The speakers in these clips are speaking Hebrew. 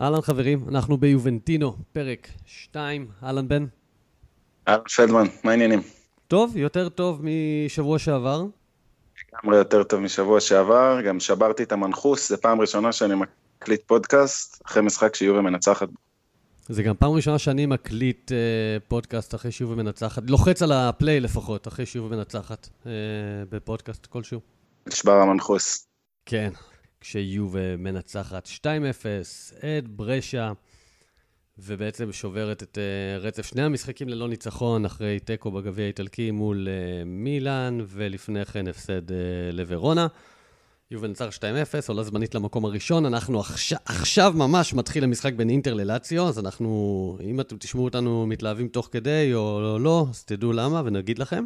אהלן חברים, אנחנו ביובנטינו, פרק 2, אהלן בן. אהלן פלדמן, מה העניינים? טוב, יותר טוב משבוע שעבר. לגמרי יותר טוב משבוע שעבר, גם שברתי את המנחוס, זו פעם ראשונה שאני מקליט פודקאסט, אחרי משחק שיובה מנצחת. זה גם פעם ראשונה שאני מקליט אה, פודקאסט אחרי שיובה מנצחת, לוחץ על הפליי לפחות, אחרי שיובה מנצחת אה, בפודקאסט כלשהו. נשבר המנחוס. כן, כשיובה מנצחת 2-0, את ברשה, ובעצם שוברת את uh, רצף שני המשחקים ללא ניצחון, אחרי תיקו בגביע האיטלקי מול uh, מילאן, ולפני כן הפסד uh, לוורונה. יובל נצח 2-0, עולה זמנית למקום הראשון. אנחנו עכשיו, עכשיו ממש מתחיל המשחק בין אינטר ללציו, אז אנחנו, אם אתם תשמעו אותנו מתלהבים תוך כדי או לא, לא אז תדעו למה ונגיד לכם.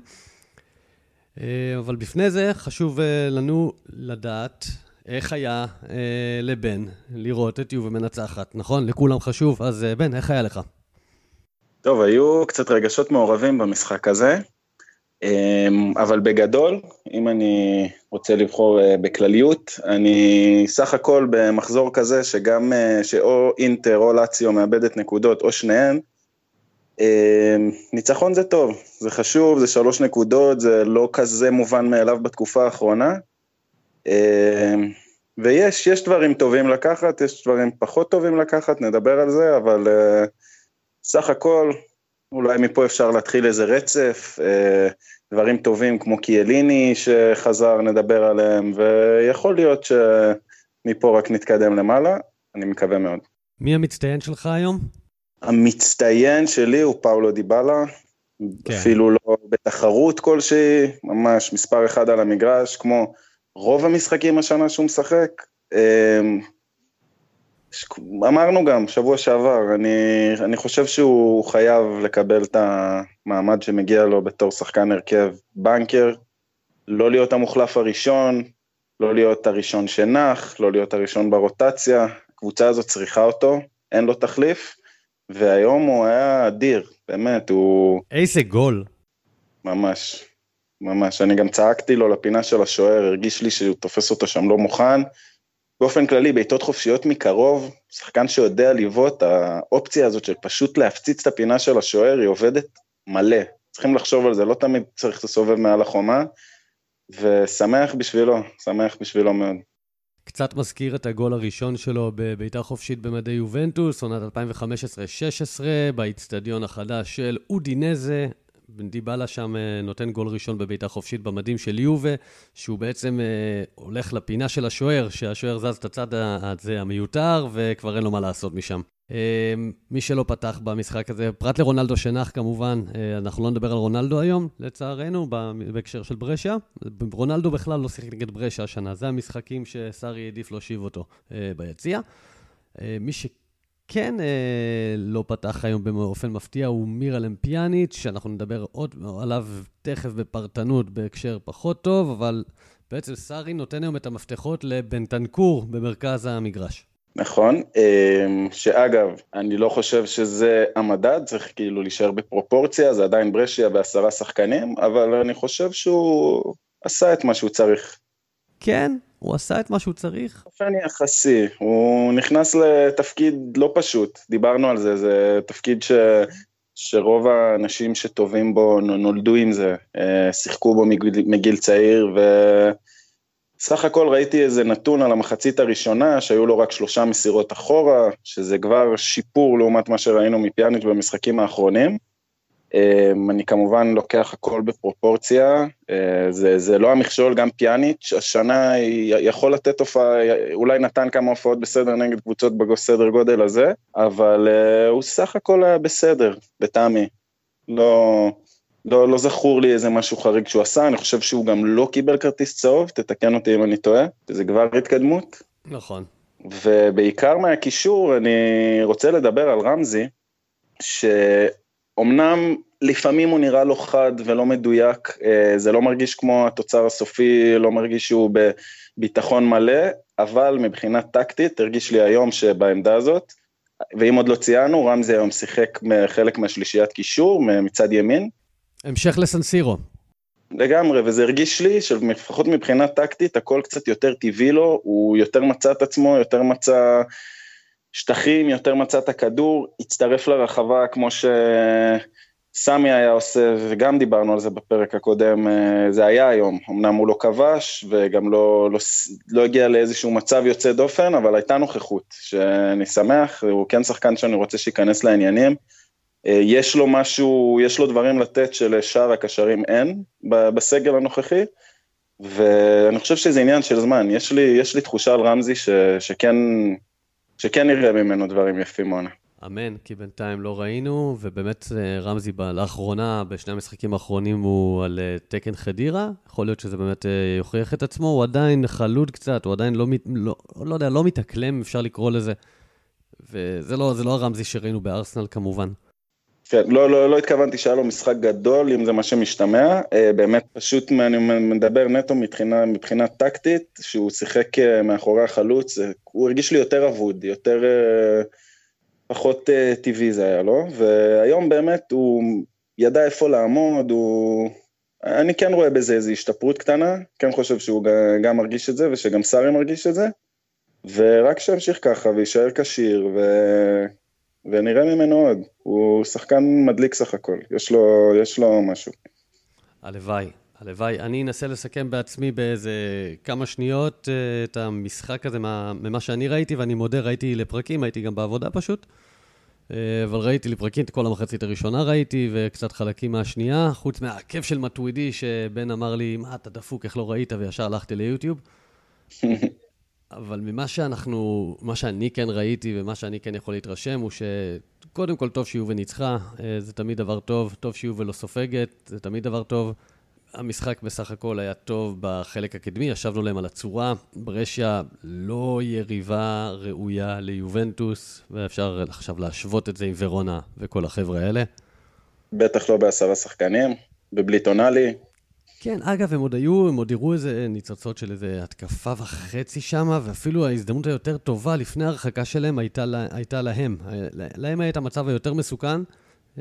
אבל בפני זה חשוב לנו לדעת איך היה אה, לבן לראות את יובה מנצחת, נכון? לכולם חשוב. אז אה, בן, איך היה לך? טוב, היו קצת רגשות מעורבים במשחק הזה, אה, אבל בגדול, אם אני רוצה לבחור אה, בכלליות, אני סך הכל במחזור כזה שגם, אה, שאו אינטר או לאציו מאבדת נקודות, או שניהן, אה, ניצחון זה טוב, זה חשוב, זה שלוש נקודות, זה לא כזה מובן מאליו בתקופה האחרונה. אה, ויש, יש דברים טובים לקחת, יש דברים פחות טובים לקחת, נדבר על זה, אבל uh, סך הכל, אולי מפה אפשר להתחיל איזה רצף, uh, דברים טובים כמו קיאליני שחזר, נדבר עליהם, ויכול להיות שמפה רק נתקדם למעלה, אני מקווה מאוד. מי המצטיין שלך היום? המצטיין שלי הוא פאולו דיבלה, כן. אפילו לא בתחרות כלשהי, ממש מספר אחד על המגרש, כמו... רוב המשחקים השנה שהוא משחק, אמ, אמרנו גם, שבוע שעבר, אני, אני חושב שהוא חייב לקבל את המעמד שמגיע לו בתור שחקן הרכב בנקר, לא להיות המוחלף הראשון, לא להיות הראשון שנח, לא להיות הראשון ברוטציה, הקבוצה הזאת צריכה אותו, אין לו תחליף, והיום הוא היה אדיר, באמת, הוא... איזה גול. ממש. ממש, אני גם צעקתי לו לפינה של השוער, הרגיש לי שהוא תופס אותו שם לא מוכן. באופן כללי, בעיטות חופשיות מקרוב, שחקן שיודע לבעוט, האופציה הזאת של פשוט להפציץ את הפינה של השוער, היא עובדת מלא. צריכים לחשוב על זה, לא תמיד צריך לסובב מעל החומה, ושמח בשבילו, שמח בשבילו מאוד. קצת מזכיר את הגול הראשון שלו בביתה חופשית במדי יובנטוס, עונת 2015-16, באיצטדיון החדש של אודינזה. דיבלה שם אה, נותן גול ראשון בביתה חופשית במדים של יובה, שהוא בעצם אה, הולך לפינה של השוער, שהשוער זז את הצד הזה המיותר, וכבר אין לו מה לעשות משם. אה, מי שלא פתח במשחק הזה, פרט לרונלדו שנח כמובן, אנחנו לא נדבר על רונלדו היום, לצערנו, בהקשר של ברשע. רונלדו בכלל לא שיחק נגד ברשע השנה, זה המשחקים שסארי העדיף להושיב אותו ביציע. מי ש... כן אה, לא פתח היום באופן מפתיע הוא מירלם פיאניץ', שאנחנו נדבר עוד עליו תכף בפרטנות בהקשר פחות טוב, אבל בעצם סארי נותן היום את המפתחות לבנטנקור במרכז המגרש. נכון, אה, שאגב, אני לא חושב שזה המדד, צריך כאילו להישאר בפרופורציה, זה עדיין ברשיה בעשרה שחקנים, אבל אני חושב שהוא עשה את מה שהוא צריך. כן, הוא עשה את מה שהוא צריך? באופן יחסי, הוא נכנס לתפקיד לא פשוט, דיברנו על זה, זה תפקיד ש... שרוב האנשים שטובים בו נולדו עם זה, אה, שיחקו בו מגיל, מגיל צעיר, וסך הכל ראיתי איזה נתון על המחצית הראשונה, שהיו לו רק שלושה מסירות אחורה, שזה כבר שיפור לעומת מה שראינו מפיאניץ' במשחקים האחרונים. אמ, אני כמובן לוקח הכל בפרופורציה, אה, זה, זה לא המכשול, גם פיאניץ', השנה יכול לתת הופעה, אולי נתן כמה הופעות בסדר נגד קבוצות בסדר גודל הזה, אבל אה, הוא סך הכל היה בסדר, לטעמי. לא, לא, לא זכור לי איזה משהו חריג שהוא עשה, אני חושב שהוא גם לא קיבל כרטיס צהוב, תתקן אותי אם אני טועה, זה כבר התקדמות. נכון. ובעיקר מהקישור, אני רוצה לדבר על רמזי, ש... אמנם לפעמים הוא נראה לו חד ולא מדויק, אה, זה לא מרגיש כמו התוצר הסופי, לא מרגיש שהוא בביטחון מלא, אבל מבחינה טקטית הרגיש לי היום שבעמדה הזאת, ואם עוד לא ציינו, רמזי היום שיחק חלק מהשלישיית קישור מצד ימין. המשך לסנסירו. לגמרי, וזה הרגיש לי שלפחות מבחינה טקטית הכל קצת יותר טבעי לו, הוא יותר מצא את עצמו, יותר מצא שטחים, יותר מצא את הכדור, הצטרף לרחבה כמו שסמי היה עושה, וגם דיברנו על זה בפרק הקודם, אה, זה היה היום, אמנם הוא לא כבש וגם לא, לא, לא הגיע לאיזשהו מצב יוצא דופן, אבל הייתה נוכחות, שאני שמח, הוא כן שחקן שאני רוצה שייכנס לעניינים. אה, יש לו משהו, יש לו דברים לתת שלשאר הקשרים אין בסגל הנוכחי, ואני חושב שזה עניין של זמן. יש לי, יש לי תחושה על רמזי ש, שכן, שכן נראה ממנו דברים יפים עונה. אמן, כי בינתיים לא ראינו, ובאמת אה, רמזי לאחרונה, בשני המשחקים האחרונים הוא על אה, תקן חדירה, יכול להיות שזה באמת יוכיח את עצמו, הוא עדיין חלוד קצת, הוא עדיין לא, לא, לא יודע, לא מתאקלם, אפשר לקרוא לזה. וזה לא, לא הרמזי שראינו בארסנל כמובן. כן, לא, לא, לא התכוונתי שהיה לו משחק גדול, אם זה מה שמשתמע, אה, באמת פשוט אני מדבר נטו מבחינה, מבחינה טקטית, שהוא שיחק אה, מאחורי החלוץ, אה, הוא הרגיש לי יותר אבוד, יותר, פחות טבעי זה היה לו, והיום באמת הוא ידע איפה לעמוד, הוא... אני כן רואה בזה איזו השתפרות קטנה, כן חושב שהוא גם מרגיש את זה ושגם סארי מרגיש את זה, ורק שימשיך ככה ויישאר כשיר, ו... ונראה ממנו עוד. הוא שחקן מדליק סך הכל, יש לו, יש לו משהו. הלוואי, הלוואי. אני אנסה לסכם בעצמי באיזה כמה שניות אה, את המשחק הזה ממה שאני ראיתי, ואני מודה, ראיתי לפרקים, הייתי גם בעבודה פשוט. אה, אבל ראיתי לפרקים, את כל המחצית הראשונה ראיתי, וקצת חלקים מהשנייה, חוץ מהעקב של מטווידי, שבן אמר לי, מה, אתה דפוק, איך לא ראית? וישר הלכתי ליוטיוב. אבל ממה שאנחנו, מה שאני כן ראיתי ומה שאני כן יכול להתרשם, הוא שקודם כל טוב שיובל ניצחה, אה, זה תמיד דבר טוב, טוב שיובל לא סופגת, זה תמיד דבר טוב. המשחק בסך הכל היה טוב בחלק הקדמי, ישבנו להם על הצורה. ברשיה לא יריבה ראויה ליובנטוס, ואפשר עכשיו להשוות את זה עם ורונה וכל החבר'ה האלה. בטח לא בעשרה שחקנים, בבלי טונאלי, כן, אגב, הם עוד היו, הם עוד הראו איזה ניצוצות של איזה התקפה וחצי שם, ואפילו ההזדמנות היותר טובה לפני ההרחקה שלהם הייתה, הייתה להם. להם היה את המצב היותר מסוכן,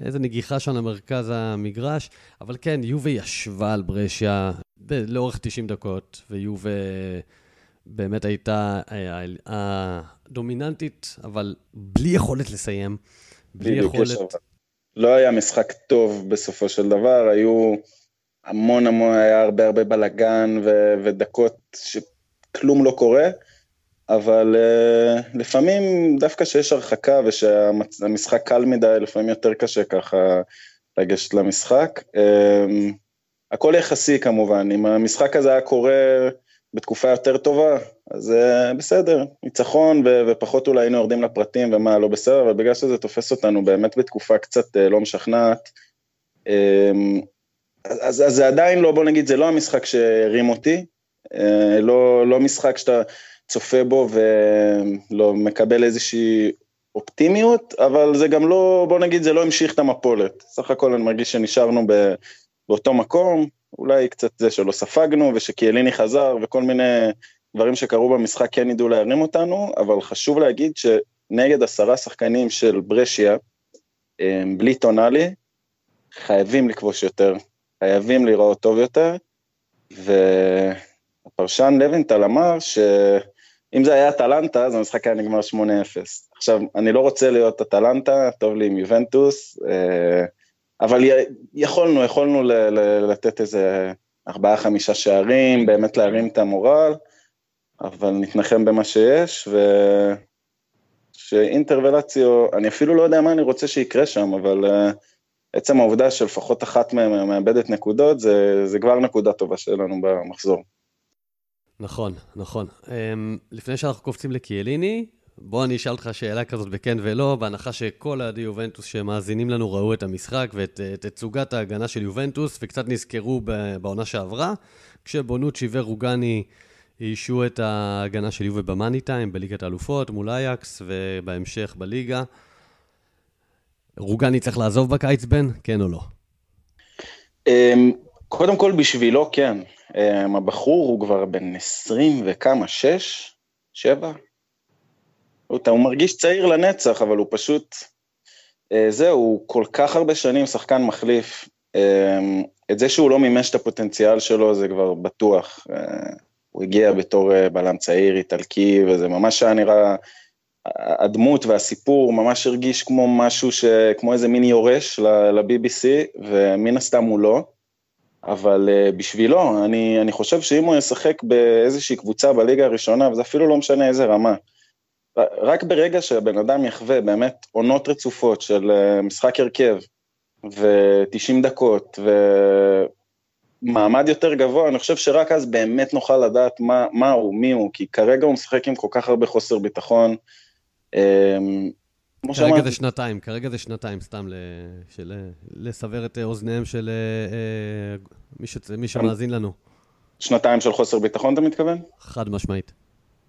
איזה נגיחה שם למרכז המגרש, אבל כן, יובה ישבה על ברשיה לאורך 90 דקות, ויובה באמת הייתה אה, הדומיננטית, אבל בלי יכולת לסיים, בלי יכולת... לא היה משחק טוב בסופו של דבר, היו... המון המון, היה הרבה הרבה בלאגן ודקות שכלום לא קורה, אבל uh, לפעמים דווקא כשיש הרחקה ושהמשחק קל מדי, לפעמים יותר קשה ככה לגשת למשחק. Um, הכל יחסי כמובן, אם המשחק הזה היה קורה בתקופה יותר טובה, אז uh, בסדר, ניצחון ו- ופחות אולי היינו יורדים לפרטים ומה לא בסדר, אבל בגלל שזה תופס אותנו באמת בתקופה קצת uh, לא משכנעת, um, אז, אז זה עדיין לא, בוא נגיד, זה לא המשחק שהרים אותי, אה, לא, לא משחק שאתה צופה בו ולא מקבל איזושהי אופטימיות, אבל זה גם לא, בוא נגיד, זה לא המשיך את המפולת. סך הכל אני מרגיש שנשארנו ב, באותו מקום, אולי קצת זה שלא ספגנו ושקיאליני חזר וכל מיני דברים שקרו במשחק כן ידעו להרים אותנו, אבל חשוב להגיד שנגד עשרה שחקנים של ברשיה, אה, בלי טונאלי, חייבים לכבוש יותר, חייבים לראות טוב יותר, והפרשן לוינטל אמר שאם זה היה אטלנטה, אז המשחק היה נגמר 8-0. עכשיו, אני לא רוצה להיות אטלנטה, טוב לי עם יובנטוס, אה, אבל יכולנו, יכולנו לתת איזה ארבעה, חמישה שערים, באמת להרים את המורל, אבל נתנחם במה שיש, ו... שאינטר ולציו, אני אפילו לא יודע מה אני רוצה שיקרה שם, אבל uh, עצם העובדה שלפחות אחת מהן מאבדת נקודות, זה, זה כבר נקודה טובה שלנו במחזור. נכון, נכון. Um, לפני שאנחנו קופצים לקיאליני, בוא אני אשאל אותך שאלה כזאת בכן ולא, בהנחה שכל אוהדי יובנטוס שמאזינים לנו ראו את המשחק ואת תצוגת ההגנה של יובנטוס, וקצת נזכרו בעונה שעברה, כשבונוצ'י ורוגני איישו את ההגנה של יובה במאני טיים, בליגת האלופות, מול אייקס, ובהמשך בליגה. רוגני צריך לעזוב בקיץ, בן? כן או לא? אמ, קודם כל בשבילו כן. אמ, הבחור הוא כבר בן 20 וכמה, 6? 7? הוא מרגיש צעיר לנצח, אבל הוא פשוט... אה, זהו, הוא כל כך הרבה שנים שחקן מחליף. אמ, את זה שהוא לא מימש את הפוטנציאל שלו זה כבר בטוח. אה, הוא הגיע בתור אה, בלם צעיר איטלקי, וזה ממש היה נראה הדמות והסיפור ממש הרגיש כמו משהו ש... כמו איזה מיני יורש ל-BBC, ומן הסתם הוא לא. אבל uh, בשבילו, אני, אני חושב שאם הוא ישחק באיזושהי קבוצה בליגה הראשונה, וזה אפילו לא משנה איזה רמה, רק ברגע שהבן אדם יחווה באמת עונות רצופות של uh, משחק הרכב, ו-90 דקות, ומעמד יותר גבוה, אני חושב שרק אז באמת נוכל לדעת מה, מה הוא, מי הוא, כי כרגע הוא משחק עם כל כך הרבה חוסר ביטחון. כמו שאמרתי... כרגע זה שנתיים, כרגע זה שנתיים, סתם של... לסבר את אוזניהם של אה, אה, מי, ש... מי שמאזין לנו. שנתיים של חוסר ביטחון, אתה מתכוון? חד משמעית.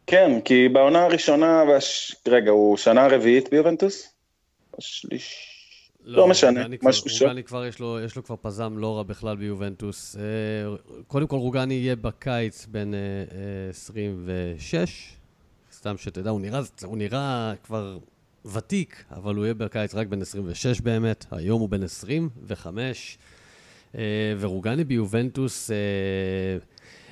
כן, כי בעונה הראשונה, והש... רגע, הוא שנה רביעית ביובנטוס? שליש... לא, לא משנה, משהו. רוגני כבר, יש לו, יש לו כבר פזם לא רע בכלל ביובנטוס. אה, קודם כל, רוגני יהיה בקיץ בין 26, סתם שתדע, הוא נראה, הוא נראה כבר ותיק, אבל הוא יהיה בקיץ רק בן 26 באמת, היום הוא בן 25, אה, ורוגני ביובנטוס, אה,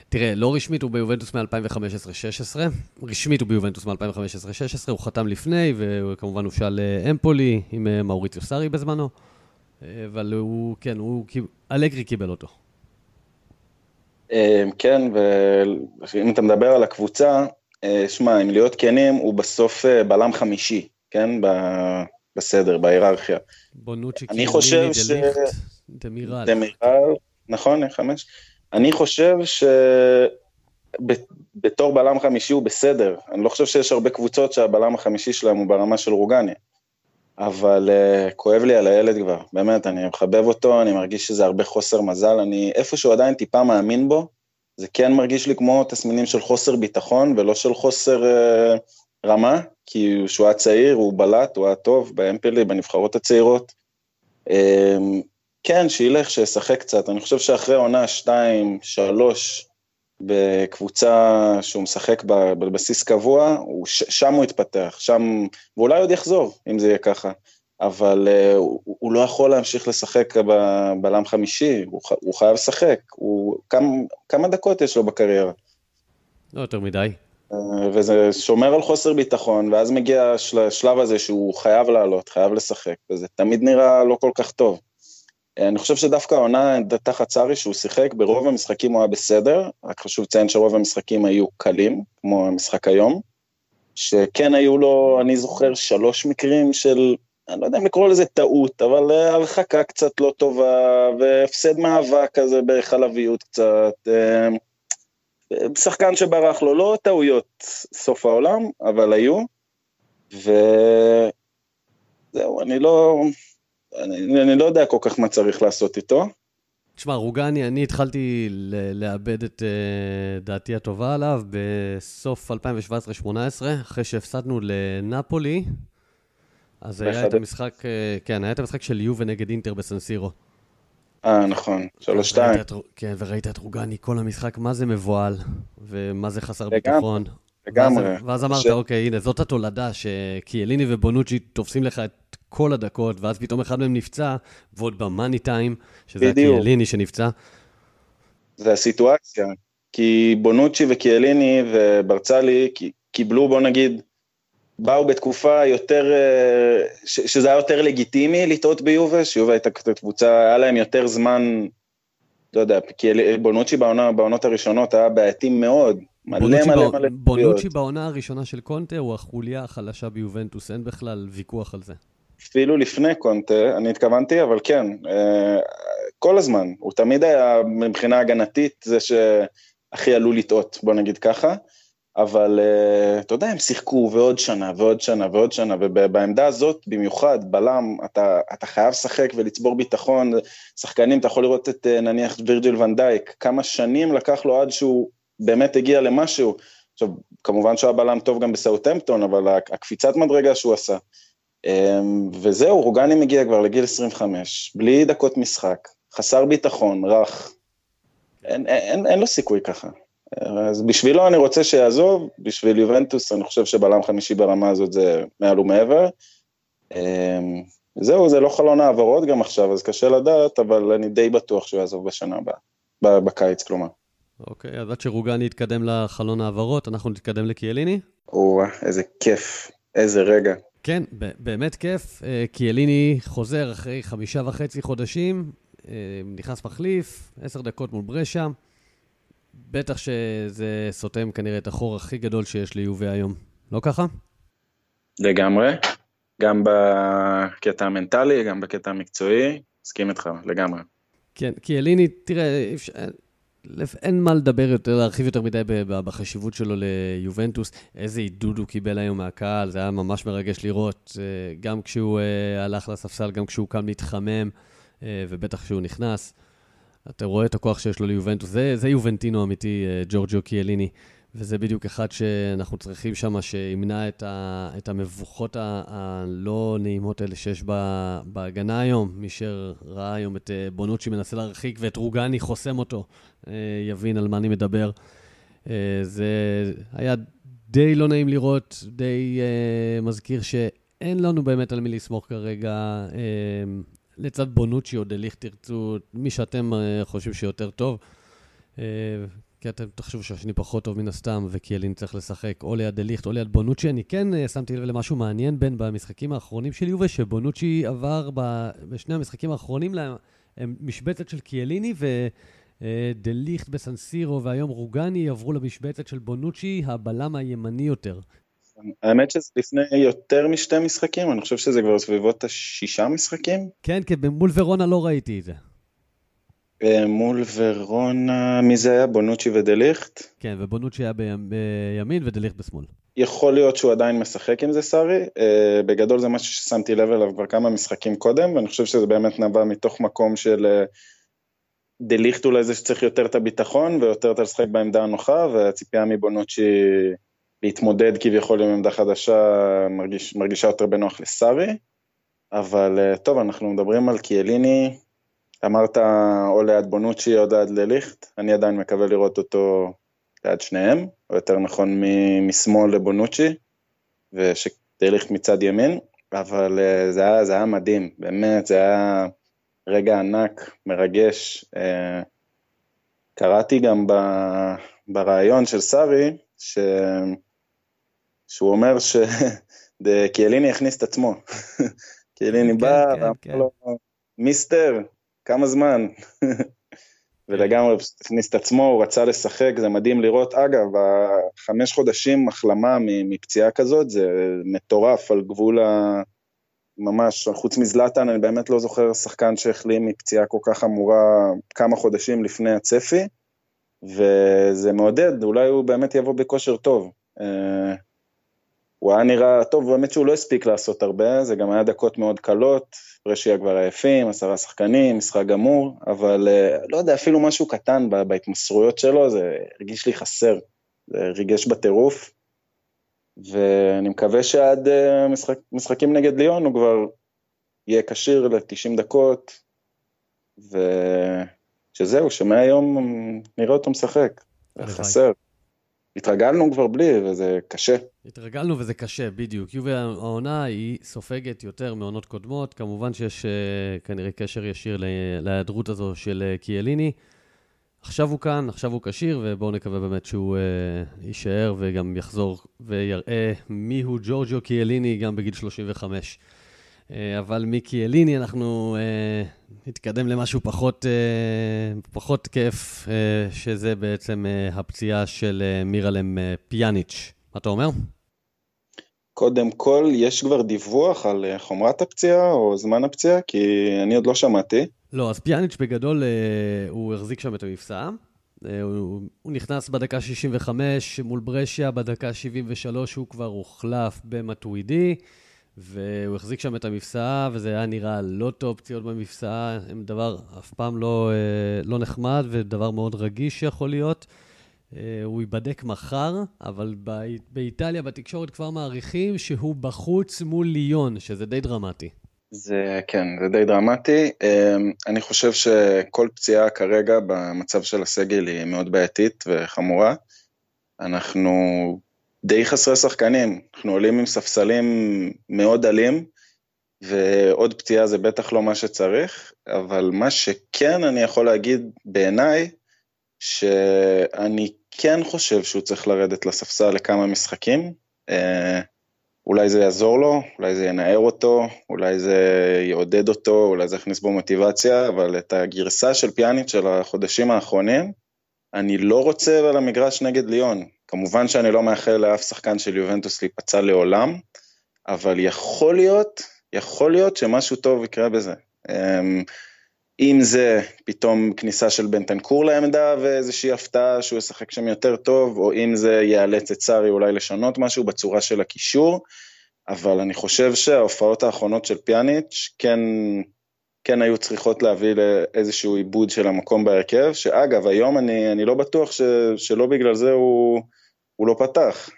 תראה, לא רשמית הוא ביובנטוס מ-2015-16, רשמית הוא ביובנטוס מ-2015-16, הוא חתם לפני, וכמובן הוא שאל אמפולי עם אה, מאוריציו סארי בזמנו, אבל הוא, כן, הוא, אלגרי קיבל אותו. כן, ואם אתה מדבר על הקבוצה, שמע, אם להיות כנים, הוא בסוף בלם חמישי. כן, ב... בסדר, בהיררכיה. בונוצ'י, אני חושב ש... דמירל. דמירל, נכון, חמש. אני חושב שבתור בלם חמישי הוא בסדר. אני לא חושב שיש הרבה קבוצות שהבלם החמישי שלהם הוא ברמה של רוגני. אבל uh, כואב לי על הילד כבר, באמת, אני מחבב אותו, אני מרגיש שזה הרבה חוסר מזל, אני איפשהו עדיין טיפה מאמין בו, זה כן מרגיש לי כמו תסמינים של חוסר ביטחון ולא של חוסר uh, רמה, כי כשהוא היה צעיר, הוא בלט, הוא היה טוב באמפלי, בנבחרות הצעירות. אמ, כן, שילך, שישחק קצת. אני חושב שאחרי עונה 2, 3, בקבוצה שהוא משחק בבסיס קבוע, הוא, שם הוא יתפתח, שם, ואולי עוד יחזור, אם זה יהיה ככה. אבל uh, הוא, הוא לא יכול להמשיך לשחק בבלם חמישי, הוא, הוא חייב לשחק. הוא, כמה, כמה דקות יש לו בקריירה? לא יותר מדי. אה, וזה שומר על חוסר ביטחון, ואז מגיע השלב הזה שהוא חייב לעלות, חייב לשחק, וזה תמיד נראה לא כל כך טוב. אה, אני חושב שדווקא העונה תחת צארי שהוא שיחק, ברוב המשחקים הוא היה בסדר, רק חשוב לציין שרוב המשחקים היו קלים, כמו המשחק היום, שכן היו לו, אני זוכר, שלוש מקרים של, אני לא יודע אם לקרוא לזה טעות, אבל אה, הרחקה קצת לא טובה, והפסד מאבק כזה בחלביות קצת. שחקן שברח לו, לא טעויות סוף העולם, אבל היו, וזהו, אני לא, אני, אני לא יודע כל כך מה צריך לעשות איתו. תשמע, רוגני, אני התחלתי לאבד את uh, דעתי הטובה עליו בסוף 2017-2018, אחרי שהפסדנו לנפולי, אז היה את המשחק, uh, כן, היה את המשחק של יובה נגד אינטר בסנסירו. אה, נכון, שלוש שתיים. כן, וראית את רוגני כל המשחק, מה זה מבוהל, ומה זה חסר ביטחון. לגמרי. ואז אמרת, אוקיי, הנה, זאת התולדה, שקיאליני ובונוצ'י תופסים לך את כל הדקות, ואז פתאום אחד מהם נפצע, ועוד במאני טיים, שזה הקיאליני שנפצע. זה הסיטואציה, כי בונוצ'י וקיאליני וברצלי קיבלו, בוא נגיד, באו בתקופה יותר, אה, שזה היה יותר לגיטימי לטעות ביובה, שיובה הייתה קבוצה, היה להם יותר זמן, לא יודע, כי בונוצ'י בעונה, בעונות הראשונות היה בעייתי מאוד, מלא מלא מלא מלא בונוצ'י בעונה הראשונה של קונטה הוא החוליה החלשה ביובנטוס, אין בכלל ויכוח על זה. אפילו לפני קונטה, אני התכוונתי, אבל כן, אה, כל הזמן, הוא תמיד היה מבחינה הגנתית זה שהכי עלול לטעות, בוא נגיד ככה. אבל uh, אתה יודע, הם שיחקו ועוד שנה ועוד שנה ועוד שנה, ובעמדה הזאת במיוחד, בלם, אתה, אתה חייב לשחק ולצבור ביטחון, שחקנים, אתה יכול לראות את uh, נניח וירג'יל ונדייק, כמה שנים לקח לו עד שהוא באמת הגיע למשהו. עכשיו, כמובן שהוא היה בלם טוב גם בסאוטהמפטון, אבל הקפיצת מדרגה שהוא עשה. Um, וזהו, רוגני מגיע כבר לגיל 25, בלי דקות משחק, חסר ביטחון, רך. אין, אין, אין, אין לו סיכוי ככה. אז בשבילו אני רוצה שיעזוב, בשביל יובנטוס אני חושב שבלם חמישי ברמה הזאת זה מעל ומעבר. אמ, זהו, זה לא חלון העברות גם עכשיו, אז קשה לדעת, אבל אני די בטוח שהוא יעזוב בשנה הבאה, בקיץ כלומר. אוקיי, אז עד שרוגני יתקדם לחלון העברות, אנחנו נתקדם לקיאליני? או איזה כיף. איזה רגע. כן, באמת כיף. כי אליני חוזר אחרי חמישה וחצי חודשים, נכנס מחליף, עשר דקות מול ברשה. בטח שזה סותם כנראה את החור הכי גדול שיש ליובי היום. לא ככה? לגמרי. גם בקטע המנטלי, גם בקטע המקצועי, מסכים איתך, לגמרי. כן, כי אליני, תראה, אפשר, אין מה לדבר יותר, להרחיב יותר מדי בחשיבות שלו ליובנטוס. איזה עידוד הוא קיבל היום מהקהל, זה היה ממש מרגש לראות, אה, גם כשהוא אה, הלך לספסל, גם כשהוא קם להתחמם, אה, ובטח כשהוא נכנס. אתה רואה את הכוח שיש לו ליובנטוס, זה, זה יובנטינו אמיתי, ג'ורג'ו קיאליני. וזה בדיוק אחד שאנחנו צריכים שם, שימנע את, ה, את המבוכות הלא נעימות האלה שיש בהגנה היום. מי שראה היום את אה, בונוצ'י מנסה להרחיק ואת רוגני חוסם אותו, אה, יבין על מה אני מדבר. אה, זה היה די לא נעים לראות, די מזכיר שאין לנו באמת על מי לסמוך כרגע. לצד בונוצ'י או דליך תרצו, מי שאתם חושבים שיותר טוב. כי אתם תחשבו שהשני פחות טוב מן הסתם, וקיאלין צריך לשחק או ליד דליכט או ליד בונוצ'י. אני כן uh, שמתי לב למשהו מעניין בין במשחקים האחרונים של יובה, שבונוצ'י עבר ב, בשני המשחקים האחרונים למשבצת של קיאליני, ודליכט בסנסירו והיום רוגני עברו למשבצת של בונוצ'י, הבלם הימני יותר. האמת שזה לפני יותר משתי משחקים, אני חושב שזה כבר סביבות השישה משחקים. כן, כן, מול ורונה לא ראיתי את זה. אה, מול ורונה, מי זה היה? בונוצ'י ודליכט? כן, ובונוצ'י היה בימין ודליכט בשמאל. יכול להיות שהוא עדיין משחק עם זה, סארי. Uh, בגדול זה משהו ששמתי לב אליו כבר כמה משחקים קודם, ואני חושב שזה באמת נבע מתוך מקום של דליכט אולי זה שצריך יותר את הביטחון ויותר את לשחק בעמדה הנוחה, והציפייה מבונוצ'י להתמודד כביכול עם עמדה חדשה מרגיש, מרגישה יותר בנוח לסארי. אבל uh, טוב, אנחנו מדברים על קיאליני, אמרת או ליד בונוצ'י או ליד לליכט, אני עדיין מקווה לראות אותו ליד שניהם, או יותר נכון משמאל לבונוצ'י, ושדליכט מצד ימין, אבל אה, זה היה, זה היה מדהים, באמת, זה היה רגע ענק, מרגש. אה, קראתי גם ב, ברעיון של סארי, ש... שהוא אומר שקיאליני הכניס את עצמו. קיאליני כן, בא כן, ואמר כן. לו, מיסטר, כמה זמן? ולגמרי הכניס את עצמו, הוא רצה לשחק, זה מדהים לראות. אגב, החמש חודשים החלמה מפציעה כזאת, זה מטורף על גבול ה... ממש, חוץ מזלטן, אני באמת לא זוכר שחקן שהחלים מפציעה כל כך חמורה כמה חודשים לפני הצפי, וזה מעודד, אולי הוא באמת יבוא בכושר טוב. הוא היה נראה טוב, באמת שהוא לא הספיק לעשות הרבה, זה גם היה דקות מאוד קלות, פרשיה כבר עייפים, עשרה שחקנים, משחק גמור, אבל אה, לא יודע, אפילו משהו קטן בהתמסרויות שלו, זה הרגיש לי חסר, זה ריגש בטירוף, ואני מקווה שעד אה, משחק, משחקים נגד ליון הוא כבר יהיה כשיר ל-90 דקות, ושזהו, שמהיום נראה אותו משחק, חסר. התרגלנו כבר בלי, וזה קשה. התרגלנו וזה קשה, בדיוק. יובי העונה היא סופגת יותר מעונות קודמות. כמובן שיש uh, כנראה קשר ישיר להיעדרות הזו של uh, קיאליני. עכשיו הוא כאן, עכשיו הוא כשיר, ובואו נקווה באמת שהוא uh, יישאר וגם יחזור ויראה מיהו ג'ורג'ו קיאליני גם בגיל 35. אה, אבל מיקי אליני, אנחנו אה, נתקדם למשהו פחות, אה, פחות כיף, שזה בעצם הפציעה של מירלם פיאניץ'. מה אתה אומר? קודם כל, יש כבר דיווח על חומרת הפציעה או זמן הפציעה? כי אני עוד לא שמעתי. לא, אז פיאניץ' בגדול, הוא החזיק שם את המפסע. הוא, הוא נכנס בדקה 65 מול ברשיה, בדקה 73 הוא כבר הוחלף במטווידי. והוא החזיק שם את המפסעה, וזה היה נראה לא טוב, פציעות במפסעה, הם דבר אף פעם לא, אה, לא נחמד, ודבר מאוד רגיש שיכול להיות. אה, הוא ייבדק מחר, אבל באיטליה, בתקשורת כבר מעריכים שהוא בחוץ מול ליון, שזה די דרמטי. זה כן, זה די דרמטי. אה, אני חושב שכל פציעה כרגע במצב של הסגל היא מאוד בעייתית וחמורה. אנחנו די חסרי שחקנים, אנחנו עולים עם ספסלים מאוד עלים, ועוד פציעה זה בטח לא מה שצריך, אבל מה שכן אני יכול להגיד בעיניי, שאני כן חושב שהוא צריך לרדת לספסל לכמה משחקים. Uh, אולי זה יעזור לו, אולי זה ינער אותו, אולי זה יעודד אותו, אולי זה יכניס בו מוטיבציה, אבל את הגרסה של פיאניץ' של החודשים האחרונים, אני לא רוצה על המגרש נגד ליון. כמובן שאני לא מאחל לאף שחקן של יובנטוס להיפצע לעולם, אבל יכול להיות, יכול להיות שמשהו טוב יקרה בזה. אמ, אם זה פתאום כניסה של בנטנקור לעמדה ואיזושהי הפתעה שהוא ישחק שם יותר טוב, או אם זה יאלץ את סארי אולי לשנות משהו בצורה של הקישור, אבל אני חושב שההופעות האחרונות של פיאניץ' כן, כן היו צריכות להביא לאיזשהו עיבוד של המקום בהרכב, שאגב, היום אני, אני לא בטוח ש, שלא בגלל זה הוא, הוא לא פתח.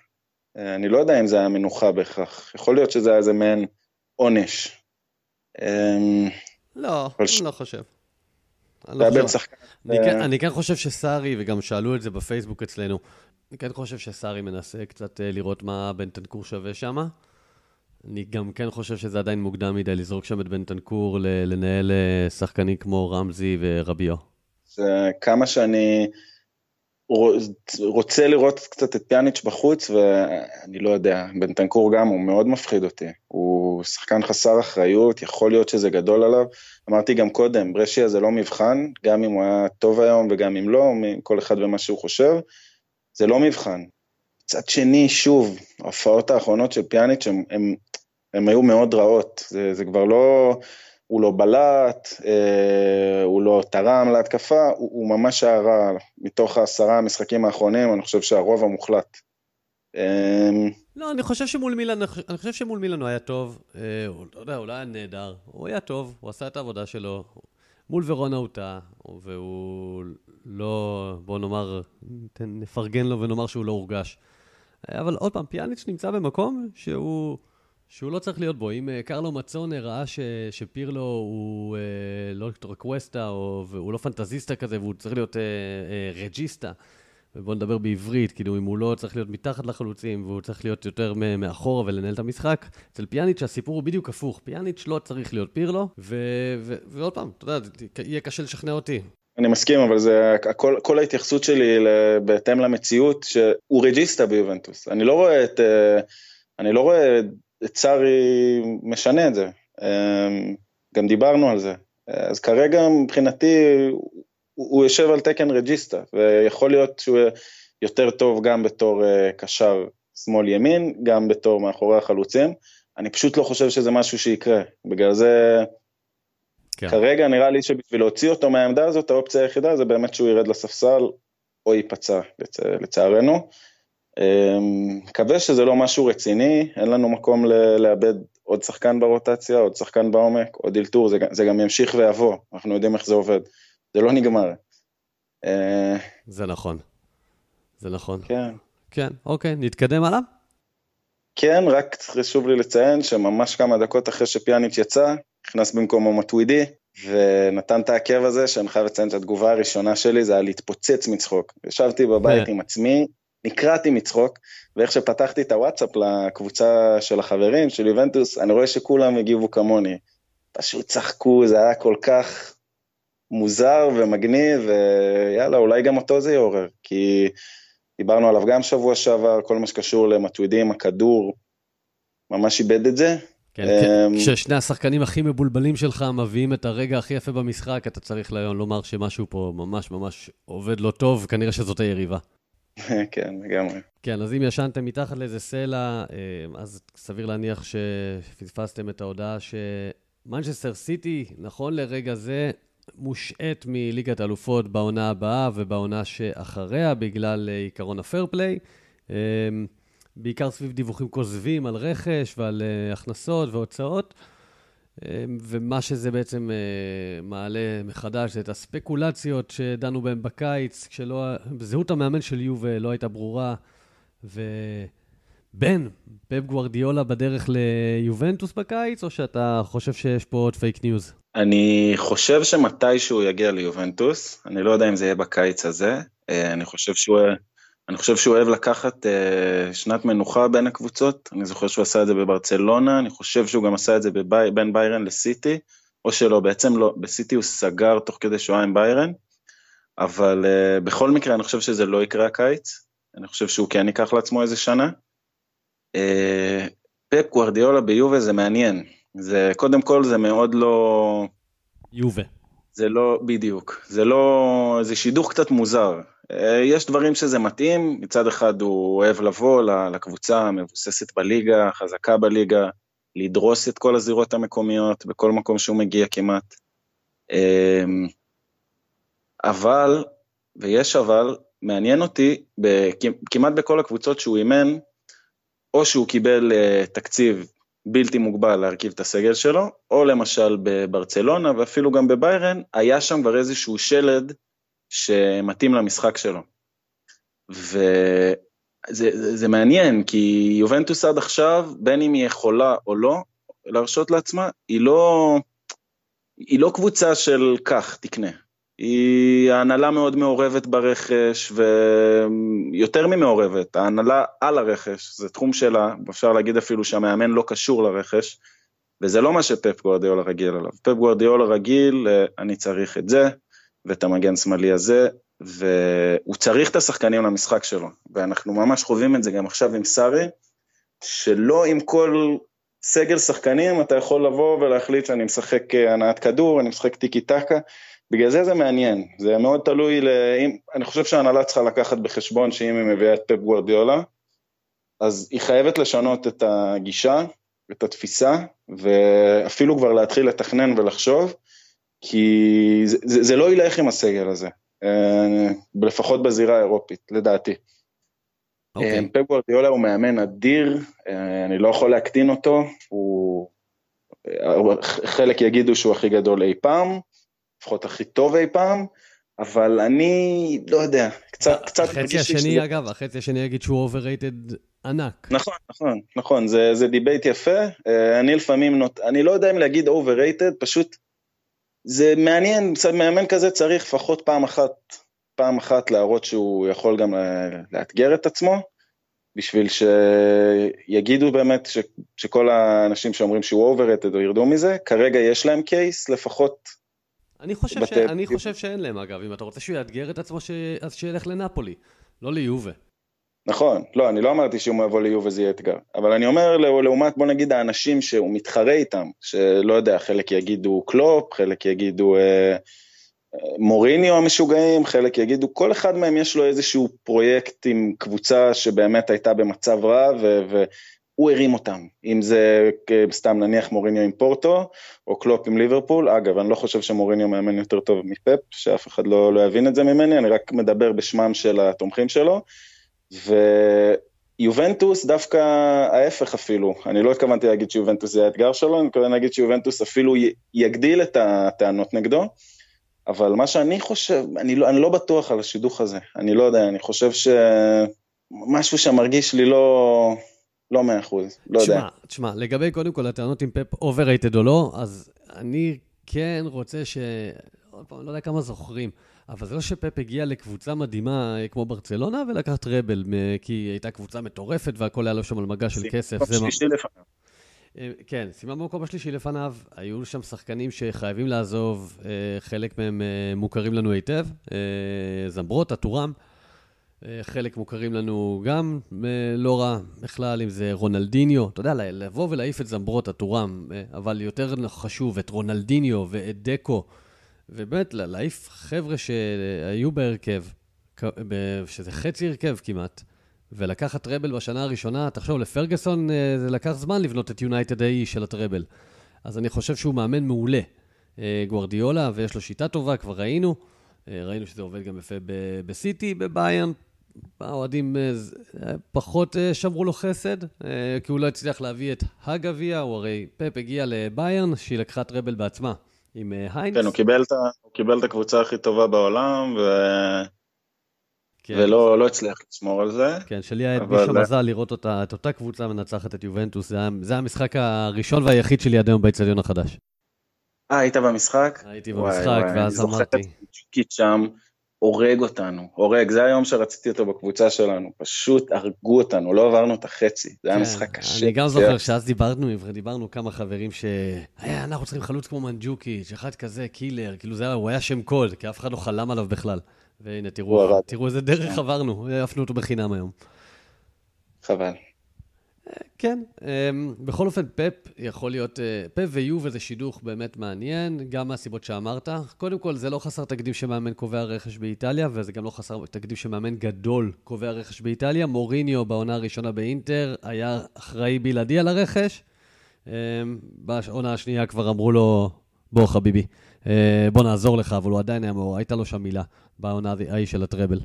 אני לא יודע אם זה היה מנוחה בהכרח, יכול להיות שזה היה איזה מעין עונש. אמ, לא, אני לא חושב. לא כן- אני כן חושב שסארי, וגם שאלו את זה בפייסבוק אצלנו, אני כן חושב שסארי מנסה קצת אה, לראות מה בנטנקור שווה שם. אני גם כן חושב שזה עדיין מוקדם מדי לזרוק שם את בנטנקור, לנהל אה, שחקנים כמו רמזי ורביו. זה כמה שאני... רוצה לראות קצת את פיאניץ' בחוץ, ואני לא יודע, בנטנקור גם, הוא מאוד מפחיד אותי. הוא שחקן חסר אחריות, יכול להיות שזה גדול עליו. אמרתי גם קודם, ברשיה זה לא מבחן, גם אם הוא היה טוב היום וגם אם לא, כל אחד ומה שהוא חושב, זה לא מבחן. מצד שני, שוב, ההופעות האחרונות של פיאניץ' הן היו מאוד רעות. זה, זה כבר לא... הוא לא בלט, אה, הוא לא תרם להתקפה, הוא, הוא ממש היה רע מתוך העשרה המשחקים האחרונים, אני חושב שהרוב המוחלט. אה, לא, אני חושב שמול מילן, אני חושב שמול מילן הוא היה טוב, אה, הוא, לא יודע, הוא לא היה נהדר, הוא היה טוב, הוא עשה את העבודה שלו. מול ורונה הוא טעה, והוא לא, בוא נאמר, נפרגן לו ונאמר שהוא לא הורגש. אבל עוד פעם, פיאניץ' נמצא במקום שהוא... שהוא לא צריך להיות בו. אם uh, קרלו מצונה ראה ש, שפירלו הוא uh, לא רקווסטה, או הוא לא פנטזיסטה כזה, והוא צריך להיות uh, uh, רג'יסטה, ובואו נדבר בעברית, כאילו אם הוא לא צריך להיות מתחת לחלוצים, והוא צריך להיות יותר מאחורה ולנהל את המשחק, אצל פיאניץ' הסיפור הוא בדיוק הפוך. פיאניץ' לא צריך להיות פירלו, ו, ו, ועוד פעם, אתה יודע, יהיה קשה לשכנע אותי. אני מסכים, אבל זה, הכל, כל ההתייחסות שלי בהתאם למציאות, שהוא רג'יסטה ביובנטוס. אני לא רואה את... אני לא רואה צארי משנה את זה, אמ, גם דיברנו על זה. אז כרגע מבחינתי הוא יושב על תקן רג'יסטה, ויכול להיות שהוא יותר טוב גם בתור אה, קשר שמאל-ימין, גם בתור מאחורי החלוצים. אני פשוט לא חושב שזה משהו שיקרה. בגלל זה, כן. כרגע נראה לי שבשביל להוציא אותו מהעמדה הזאת, האופציה היחידה זה באמת שהוא ירד לספסל או ייפצע, לצ... לצערנו. אמ, מקווה שזה לא משהו רציני, אין לנו מקום לאבד עוד שחקן ברוטציה, עוד שחקן בעומק, עוד אלתור, זה, זה גם ימשיך ויבוא, אנחנו יודעים איך זה עובד, זה לא נגמר. אה, זה נכון, זה נכון. כן. כן, אוקיי, נתקדם הלאה? כן, רק חשוב לי לציין שממש כמה דקות אחרי שפיאניץ' יצא, נכנס במקומו מטווידי, ונתן את העקב הזה, שאני חייב לציין שהתגובה הראשונה שלי זה היה להתפוצץ מצחוק. ישבתי בבית עם עצמי, נקרעתי מצחוק, ואיך שפתחתי את הוואטסאפ לקבוצה של החברים, של יובנטוס, אני רואה שכולם הגיבו כמוני. פשוט צחקו, זה היה כל כך מוזר ומגניב, ויאללה, אולי גם אותו זה יעורר, כי דיברנו עליו גם שבוע שעבר, כל מה שקשור למטווידים, הכדור, ממש איבד את זה. כן. אמ, כששני השחקנים הכי מבולבלים שלך מביאים את הרגע הכי יפה במשחק, אתה צריך לומר שמשהו פה ממש ממש עובד לא טוב, כנראה שזאת היריבה. כן, לגמרי. כן, אז אם ישנתם מתחת לאיזה סלע, אה, אז סביר להניח שפספסתם את ההודעה שמנצ'סטר סיטי, נכון לרגע זה, מושעת מליגת האלופות בעונה הבאה ובעונה שאחריה, בגלל אה, עיקרון הפייר פליי. אה, בעיקר סביב דיווחים כוזבים על רכש ועל הכנסות והוצאות. אמ, ומה שזה בעצם אה, מעלה מחדש זה את הספקולציות שדנו בהן בקיץ, כשלא, זהות המאמן של יובה לא הייתה ברורה, ובכן, פפ גוורדיולה בדרך ליובנטוס בקיץ, או שאתה חושב שיש פה עוד פייק ניוז? אני חושב שמתישהו יגיע ליובנטוס, אני לא יודע אם זה יהיה בקיץ הזה, אה, אני חושב שהוא... אני חושב שהוא אוהב לקחת uh, שנת מנוחה בין הקבוצות, אני זוכר שהוא עשה את זה בברצלונה, אני חושב שהוא גם עשה את זה בבי, בין ביירן לסיטי, או שלא, בעצם לא, בסיטי הוא סגר תוך כדי שואה עם ביירן, אבל uh, בכל מקרה אני חושב שזה לא יקרה הקיץ, אני חושב שהוא כן ייקח לעצמו איזה שנה. Uh, פפ גוורדיולה ביובה זה מעניין. זה, קודם כל זה מאוד לא... יובה. זה לא, בדיוק. זה לא, זה שידוך קצת מוזר. אה, יש דברים שזה מתאים, מצד אחד הוא אוהב לבוא לקבוצה המבוססת בליגה, חזקה בליגה, לדרוס את כל הזירות המקומיות בכל מקום שהוא מגיע כמעט. אמ, אבל, ויש אבל, מעניין אותי, כמעט בכל הקבוצות שהוא אימן, או שהוא קיבל uh, תקציב בלתי מוגבל להרכיב את הסגל שלו, או למשל בברצלונה ואפילו גם בביירן, היה שם כבר איזשהו שלד שמתאים למשחק שלו. וזה זה, זה מעניין, כי יובנטוס עד עכשיו, בין אם היא יכולה או לא, להרשות לעצמה, היא לא, היא לא קבוצה של כך, תקנה. היא ההנהלה מאוד מעורבת ברכש, ויותר ממעורבת, ההנהלה על הרכש, זה תחום שלה, אפשר להגיד אפילו שהמאמן לא קשור לרכש, וזה לא מה שפפ גוארדיולה רגיל עליו. פפ גוארדיולה רגיל, אה, אני צריך את זה, ואת המגן שמאלי הזה, והוא צריך את השחקנים למשחק שלו, ואנחנו ממש חווים את זה גם עכשיו עם סארי, שלא עם כל סגל שחקנים אתה יכול לבוא ולהחליט שאני משחק אה, הנעת כדור, אני משחק טיקי טקה, בגלל זה זה מעניין, זה מאוד תלוי, לאם, אני חושב שההנהלה צריכה לקחת בחשבון שאם היא מביאה את פפ גוורדיולה, אז היא חייבת לשנות את הגישה, את התפיסה, ואפילו כבר להתחיל לתכנן ולחשוב, כי זה, זה, זה לא ילך עם הסגל הזה, אה, לפחות בזירה האירופית, לדעתי. Okay. אוקיי. אה, פפ גוורדיולה הוא מאמן אדיר, אה, אני לא יכול להקטין אותו, הוא... חלק יגידו שהוא הכי גדול אי פעם, לפחות הכי טוב אי פעם, אבל אני לא יודע, קצת, קצת... החצי השני, שזה... אגב, החצי השני יגיד שהוא overrated ענק. נכון, נכון, נכון, זה, זה debate יפה. אה, אני לפעמים, נות... אני לא יודע אם להגיד overrated, פשוט זה מעניין, מאמן כזה צריך לפחות פעם אחת, פעם אחת להראות שהוא יכול גם לאתגר את עצמו, בשביל שיגידו באמת ש, שכל האנשים שאומרים שהוא overrated או ירדו מזה, כרגע יש להם case, לפחות אני חושב, ש... אני חושב שאין להם, אגב. אם אתה רוצה שהוא יאתגר את עצמו, ש... אז שילך לנפולי, לא ליובה. נכון, לא, אני לא אמרתי שאם הוא יבוא ליובה זה יהיה אתגר. אבל אני אומר, לעומת, בוא נגיד, האנשים שהוא מתחרה איתם, שלא יודע, חלק יגידו קלופ, חלק יגידו אה, אה, מוריניו המשוגעים, חלק יגידו, כל אחד מהם יש לו איזשהו פרויקט עם קבוצה שבאמת הייתה במצב רע, ו- ו- הוא הרים אותם, אם זה סתם נניח מוריניו עם פורטו, או קלופ עם ליברפול, אגב, אני לא חושב שמוריניו מאמן יותר טוב מפפ, שאף אחד לא, לא יבין את זה ממני, אני רק מדבר בשמם של התומכים שלו, ויובנטוס דווקא ההפך אפילו, אני לא התכוונתי להגיד שיובנטוס זה האתגר שלו, אני מתכוון להגיד שיובנטוס אפילו יגדיל את הטענות נגדו, אבל מה שאני חושב, אני לא, אני לא בטוח על השידוך הזה, אני לא יודע, אני חושב שמשהו שמרגיש לי לא... לא מאה אחוז, לא תשמע, יודע. תשמע, לגבי קודם כל הטענות אם פפ overrated או לא, אז אני כן רוצה ש... עוד פעם, לא יודע כמה זוכרים, אבל זה לא שפפ הגיע לקבוצה מדהימה אה, כמו ברצלונה ולקח treble, כי היא הייתה קבוצה מטורפת והכל היה לו שם על מגע של כסף. זה מה... אה, כן, סיימה במקום השלישי לפניו, היו שם שחקנים שחייבים לעזוב, אה, חלק מהם מוכרים לנו היטב, זמברוטה, טורם. אה, חלק מוכרים לנו גם אה, לא רע בכלל, אם זה רונלדיניו, אתה יודע, לבוא ולהעיף את זמברות, הטורם, אה, אבל יותר חשוב, את רונלדיניו ואת דקו, ובאמת להעיף חבר'ה שהיו בהרכב, שזה חצי הרכב כמעט, ולקחת טראבל בשנה הראשונה, תחשוב, לפרגוסון זה לקח זמן לבנות את יונייטד האי של הטראבל. אז אני חושב שהוא מאמן מעולה. גוורדיולה, ויש לו שיטה טובה, כבר ראינו. ראינו שזה עובד גם יפה בסיטי, בביירן, האוהדים אה, אה, פחות אה, שמרו לו חסד, כי הוא לא הצליח להביא את הגביע, הוא הרי פפ הגיע לביירן, שהיא לקחה טראבל בעצמה עם היינס. כן, הוא קיבל, את, הוא קיבל את הקבוצה הכי טובה בעולם, ו... כן. ולא לא הצליח לשמור על זה. כן, שלי היה אבל... מישהו מזל לראות אותה, את אותה קבוצה מנצחת את יובנטוס, זה היה, זה היה המשחק הראשון והיחיד שלי עד היום באצטדיון החדש. אה, היית במשחק? הייתי במשחק, וואי, וואי, ואז אמרתי. אני זוכר את שם. הורג אותנו, הורג, זה היום שרציתי אותו בקבוצה שלנו, פשוט הרגו אותנו, לא עברנו את החצי, זה היה כן, משחק קשה. אני גם זוכר שאז דיברנו, דיברנו כמה חברים ש... אנחנו צריכים חלוץ כמו מנג'וקיץ', אחד כזה, killer, כאילו זה היה, הוא היה שם קוד, כי אף אחד לא חלם עליו בכלל. והנה, תראו, תראו איזה דרך עברנו, העפנו אותו בחינם היום. חבל. כן, אמ, בכל אופן, פפ יכול להיות, אה, פפ ויובה זה שידוך באמת מעניין, גם מהסיבות שאמרת. קודם כל, זה לא חסר תקדים שמאמן קובע רכש באיטליה, וזה גם לא חסר תקדים שמאמן גדול קובע רכש באיטליה. מוריניו בעונה הראשונה באינטר היה אחראי בלעדי על הרכש. אמ, בעונה השנייה כבר אמרו לו, בוא חביבי, אה, בוא נעזור לך, אבל הוא עדיין היה מאור, הייתה לו שם מילה בעונה ההיא של הטראבל.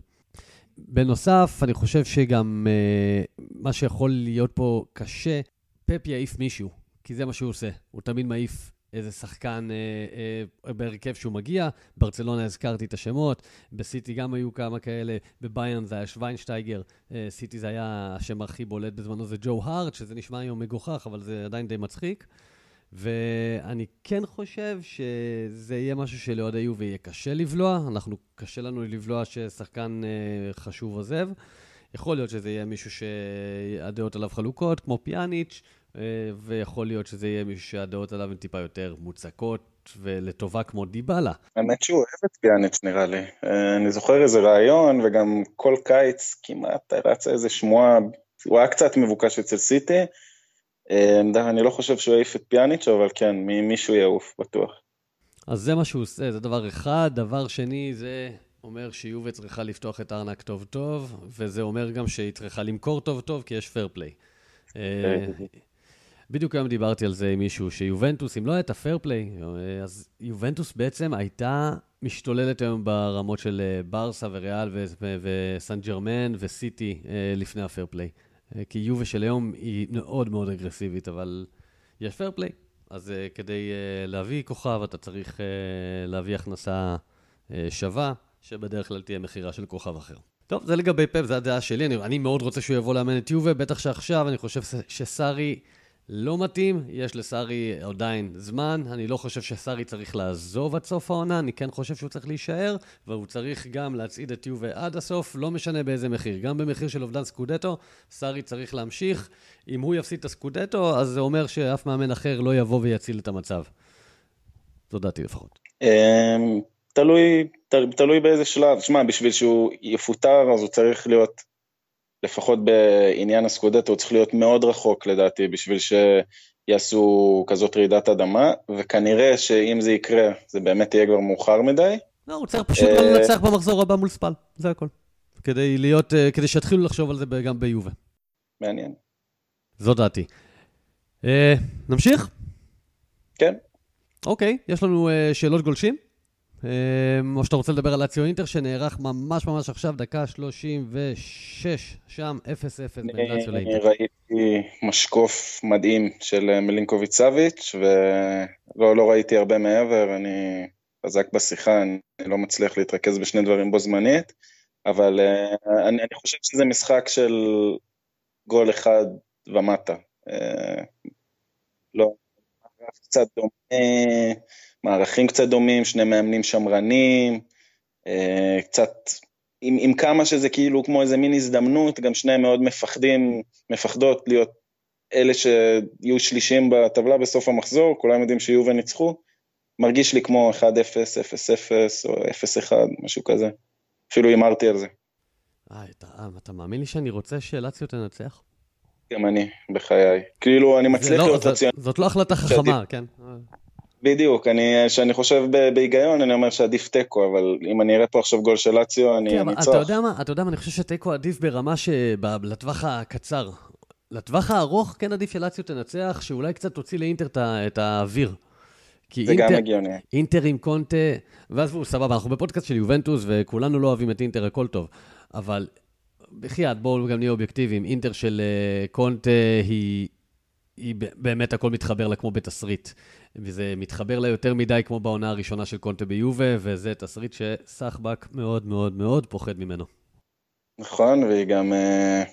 בנוסף, אני חושב שגם uh, מה שיכול להיות פה קשה, פפ יעיף מישהו, כי זה מה שהוא עושה. הוא תמיד מעיף איזה שחקן uh, uh, בהרכב שהוא מגיע. ברצלונה הזכרתי את השמות, בסיטי גם היו כמה כאלה, בביירן זה היה שוויינשטייגר, uh, סיטי זה היה השם הכי בולט בזמנו, זה ג'ו הארט, שזה נשמע היום מגוחך, אבל זה עדיין די מצחיק. ואני כן חושב שזה יהיה משהו שלאוהדי יובי יהיה קשה לבלוע. אנחנו, קשה לנו לבלוע ששחקן אה, חשוב עוזב. יכול להיות שזה יהיה מישהו שהדעות עליו חלוקות, כמו פיאניץ', אה, ויכול להיות שזה יהיה מישהו שהדעות עליו הן טיפה יותר מוצקות ולטובה כמו דיבלה. האמת שהוא אוהב את פיאניץ' נראה לי. אה, אני זוכר איזה רעיון, וגם כל קיץ כמעט רצה איזה שמועה, הוא היה קצת מבוקש אצל סיטי. אה, אני לא חושב שהוא יעיף את פיאניץ', אבל כן, מישהו יעוף, בטוח. אז זה מה שהוא עושה, זה דבר אחד. דבר שני, זה אומר שיובה צריכה לפתוח את הארנק טוב טוב, וזה אומר גם שהיא צריכה למכור טוב טוב, כי יש fair play. אה, בדיוק היום דיברתי על זה עם מישהו, שיובנטוס, אם לא הייתה fair play, אה, אז יובנטוס בעצם הייתה משתוללת היום ברמות של ברסה וריאל וסן ג'רמן וסיטי לפני ה fair play. אה, כי יובה של היום היא מאוד מאוד אגרסיבית, אבל יש fair play. אז uh, כדי uh, להביא כוכב, אתה צריך uh, להביא הכנסה uh, שווה, שבדרך כלל תהיה מכירה של כוכב אחר. טוב, זה לגבי פפ, זו הדעה שלי. אני, אני מאוד רוצה שהוא יבוא לאמן את יובה, בטח שעכשיו אני חושב שסארי לא מתאים, יש לסארי עדיין זמן, אני לא חושב שסארי צריך לעזוב עד סוף העונה, אני כן חושב שהוא צריך להישאר, והוא צריך גם להצעיד את יובה עד הסוף, לא משנה באיזה מחיר. גם במחיר של אובדן סקודטו, סארי צריך להמשיך. אם הוא יפסיד את הסקודטו, אז זה אומר שאף מאמן אחר לא יבוא ויציל את המצב. זו דעתי לפחות. אמ, תלוי, תלוי באיזה שלב. שמע, בשביל שהוא יפוטר, אז הוא צריך להיות לפחות בעניין הסקודטו, הוא צריך להיות מאוד רחוק לדעתי בשביל שיעשו כזאת רעידת אדמה, וכנראה שאם זה יקרה, זה באמת יהיה כבר מאוחר מדי. לא, הוא צריך פשוט אה, לנצח במחזור הבא מול ספל, זה הכל. כדי להיות, אה, כדי שיתחילו לחשוב על זה גם ביובה. מעניין. זו דעתי. אה, נמשיך? כן. אוקיי, יש לנו שאלות גולשים? אמ, או שאתה רוצה לדבר על אציו אינטר שנערך ממש ממש עכשיו, דקה 36, שם 0-0 בין לאציו לאינטר. אני ראיתי משקוף מדהים של אה, מלינקוביץ' סאביץ', ולא לא ראיתי הרבה מעבר, אני חזק בשיחה, אני לא מצליח להתרכז בשני דברים בו זמנית, אבל אה, אני, אני חושב שזה משחק של גול אחד ומטה. אה, לא, קצת דומה. מערכים קצת דומים, שני מאמנים שמרנים, אה, קצת, עם, עם כמה שזה כאילו כמו איזה מין הזדמנות, גם שניהם מאוד מפחדים, מפחדות להיות אלה שיהיו שלישים בטבלה בסוף המחזור, כולם יודעים שיהיו וניצחו, מרגיש לי כמו 1-0, 0-0 או 0-1, משהו כזה. אפילו הימרתי על זה. אה, אתה, אתה מאמין לי שאני רוצה שאלציות תנצח? גם אני, בחיי. כאילו, אני מצליח לא, להיות רציונלי. זאת לא החלטה חכמה, כן. בדיוק, כשאני חושב בהיגיון, אני אומר שעדיף תיקו, אבל אם אני אראה פה עכשיו גול של לאציו, אני. כן, אתה יודע מה, אתה יודע מה, אני חושב שתיקו עדיף ברמה שלטווח הקצר. לטווח הארוך כן עדיף שלאציו תנצח, שאולי קצת תוציא לאינטר את האוויר. זה אינטר, גם הגיוני. אינטר עם קונטה, ואז הוא סבבה, אנחנו בפודקאסט של יובנטוס, וכולנו לא אוהבים את אינטר, הכל טוב. אבל בחייאת, בואו גם נהיה אובייקטיביים, אינטר של uh, קונטה היא, היא באמת הכל מתחבר לה כמו בתסריט. וזה מתחבר לה יותר מדי כמו בעונה הראשונה של קונטה ביובה, וזה תסריט שסחבק מאוד מאוד מאוד פוחד ממנו. נכון, והיא גם... אה,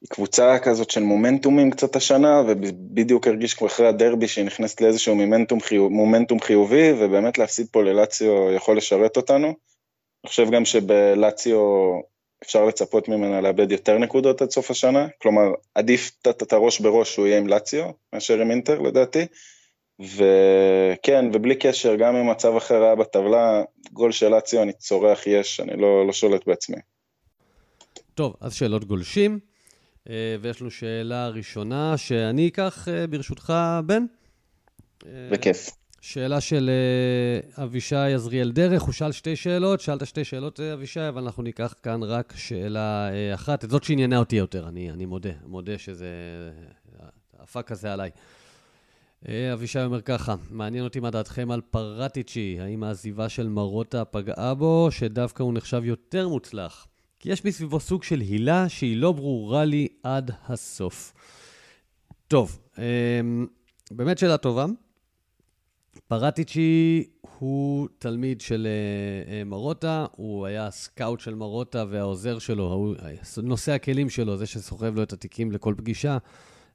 היא קבוצה כזאת של מומנטומים קצת השנה, ובדיוק הרגיש כמו אחרי הדרבי שהיא נכנסת לאיזשהו מומנטום, חיוב, מומנטום חיובי, ובאמת להפסיד פה ללציו יכול לשרת אותנו. אני חושב גם שבלציו אפשר לצפות ממנה לאבד יותר נקודות עד סוף השנה, כלומר עדיף את הראש בראש שהוא יהיה עם לציו מאשר עם אינטר לדעתי. וכן, ובלי קשר, גם אם מצב אחר היה בטבלה, גול של אציו אני צורח יש, אני לא, לא שולט בעצמי. טוב, אז שאלות גולשים. Uh, ויש לנו שאלה ראשונה שאני אקח ברשותך, בן. בכיף. שאלה של אבישי עזריאל דרך, הוא שאל שתי שאלות, שאלת שתי שאלות, אבישי, אבל אנחנו ניקח כאן רק שאלה אחת, את זאת שעניינה אותי יותר, אני, אני מודה, מודה שזה... הפאק הזה עליי. אה, אבישי אומר ככה, מעניין אותי מה דעתכם על פרטיצ'י, האם העזיבה של מרוטה פגעה בו, שדווקא הוא נחשב יותר מוצלח? כי יש מסביבו סוג של הילה שהיא לא ברורה לי עד הסוף. טוב, אמ, באמת שאלה טובה. פרטיצ'י הוא תלמיד של אה, אה, מרוטה, הוא היה סקאוט של מרוטה והעוזר שלו, נושא הכלים שלו, זה שסוחב לו את התיקים לכל פגישה.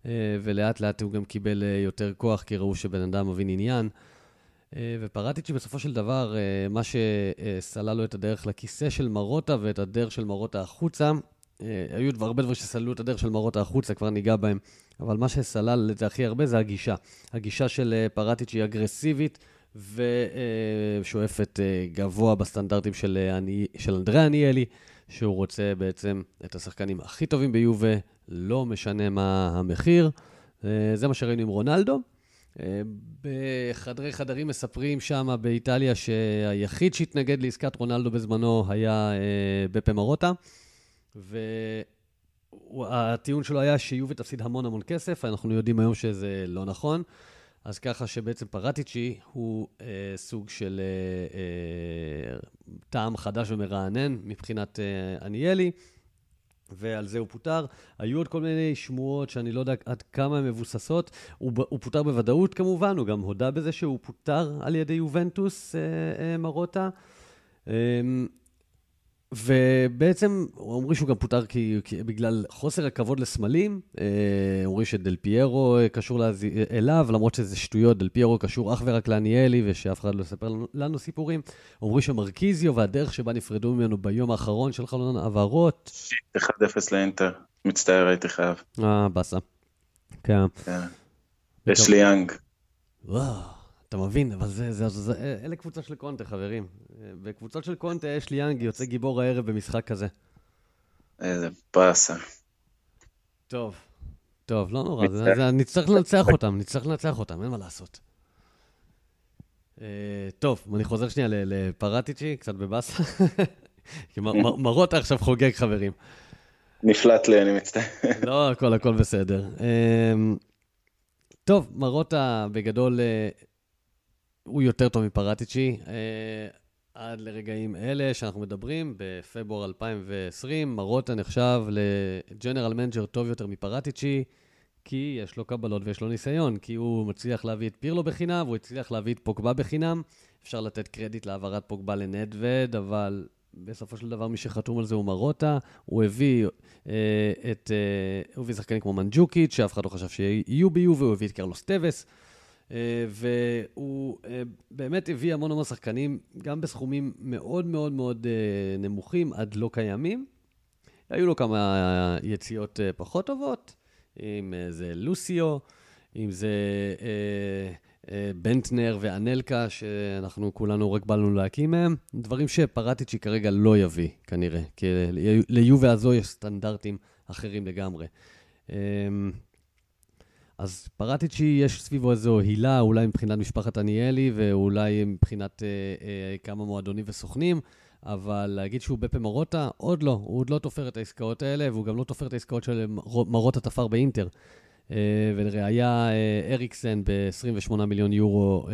אה, ולאט לאט הוא גם קיבל אה, יותר כוח, כי ראו שבן אדם מבין עניין. אה, ופרטיצ'י בסופו של דבר, מה שסלל לו את הדרך לכיסא של מרוטה ואת הדרך של מרוטה החוצה, היו הרבה דברים שסללו את הדרך של מרוטה החוצה, כבר ניגע בהם, אבל מה שסלל את זה הכי הרבה זה הגישה. הגישה של פרטיצ'י אגרסיבית ושואפת גבוה בסטנדרטים של, של אנדרי עניאלי, שהוא רוצה בעצם את השחקנים הכי טובים ביובה, לא משנה מה המחיר. אה, זה מה שראינו עם רונלדו. אה, בחדרי חדרים מספרים שם באיטליה שהיחיד שהתנגד לעסקת רונלדו בזמנו היה אה, בפה מרוטה, והטיעון שלו היה שיובי תפסיד המון המון כסף, אנחנו יודעים היום שזה לא נכון. אז ככה שבעצם פרטיצ'י הוא אה, סוג של אה, אה, טעם חדש ומרענן מבחינת אה, עניאלי. ועל זה הוא פוטר. היו עוד כל מיני שמועות שאני לא יודע עד כמה הן מבוססות. הוא, הוא פוטר בוודאות כמובן, הוא גם הודה בזה שהוא פוטר על ידי יובנטוס, אה, אה, מרוטה. אה, ובעצם אומרים שהוא גם פוטר כי, כי בגלל חוסר הכבוד לסמלים. אה, אומרים שדל פיירו אה, קשור להז... אליו, למרות שזה שטויות, דל פיירו קשור אך ורק לעניאלי, ושאף אחד לא יספר לנו, לנו סיפורים. אומרים שמרקיזיו והדרך שבה נפרדו ממנו ביום האחרון של חלון העברות. 1-0 לאינטר, מצטער, הייתי חייב. אה, באסה. כן. כן. יש לי יאנג. וואו. אתה מבין? אבל זה, זה, זה, זה, אלה קבוצות של קונטה, חברים. בקבוצות של קונטה יש לי יאנג, יוצא גיבור הערב במשחק כזה. איזה באסה. טוב, טוב, לא נורא, זה, זה, נצטרך לנצח אותם, נצטרך לנצח אותם, אין מה לעשות. Uh, טוב, אני חוזר שנייה לפרטיצ'י, קצת בבאסה. כי מרוטה עכשיו חוגג, חברים. נפלט לי, אני מצטער. לא, הכל, הכל בסדר. Uh, טוב, מרוטה בגדול uh, הוא יותר טוב מפרטיצ'י. אה, עד לרגעים אלה שאנחנו מדברים, בפברואר 2020, מרוטה נחשב ל general manager טוב יותר מפרטיצ'י, כי יש לו קבלות ויש לו ניסיון, כי הוא מצליח להביא את פירלו בחינם, והוא הצליח להביא את פוגבה בחינם. אפשר לתת קרדיט להעברת פוגבה לנדבד, אבל בסופו של דבר מי שחתום על זה הוא מרוטה. הוא הביא אה, את... אה, הוא הביא שחקנים כמו מנג'וקיץ', שאף אחד לא חשב שיהיו ביובה, הוא הביא את קרלוס טווס. אה, והוא אה, באמת הביא המון המון שחקנים, גם בסכומים מאוד מאוד מאוד אה, נמוכים, עד לא קיימים. היו לו כמה יציאות פחות טובות, אם זה לוסיו, אם זה בנטנר ואנלקה, שאנחנו כולנו רק בא לנו להקים מהם, דברים שפרטיצ'י כרגע לא יביא, כנראה, כי ליובה הזו יש סטנדרטים אחרים לגמרי. אז פרטיצ'י, יש סביבו איזו הילה, אולי מבחינת משפחת עניאלי, ואולי מבחינת אה, אה, כמה מועדונים וסוכנים, אבל להגיד שהוא בפה מרוטה, עוד לא. הוא עוד לא תופר את העסקאות האלה, והוא גם לא תופר את העסקאות של מרוטה תפר באינטר. אה, ולראיה, אה, אריקסן ב-28 מיליון יורו אה,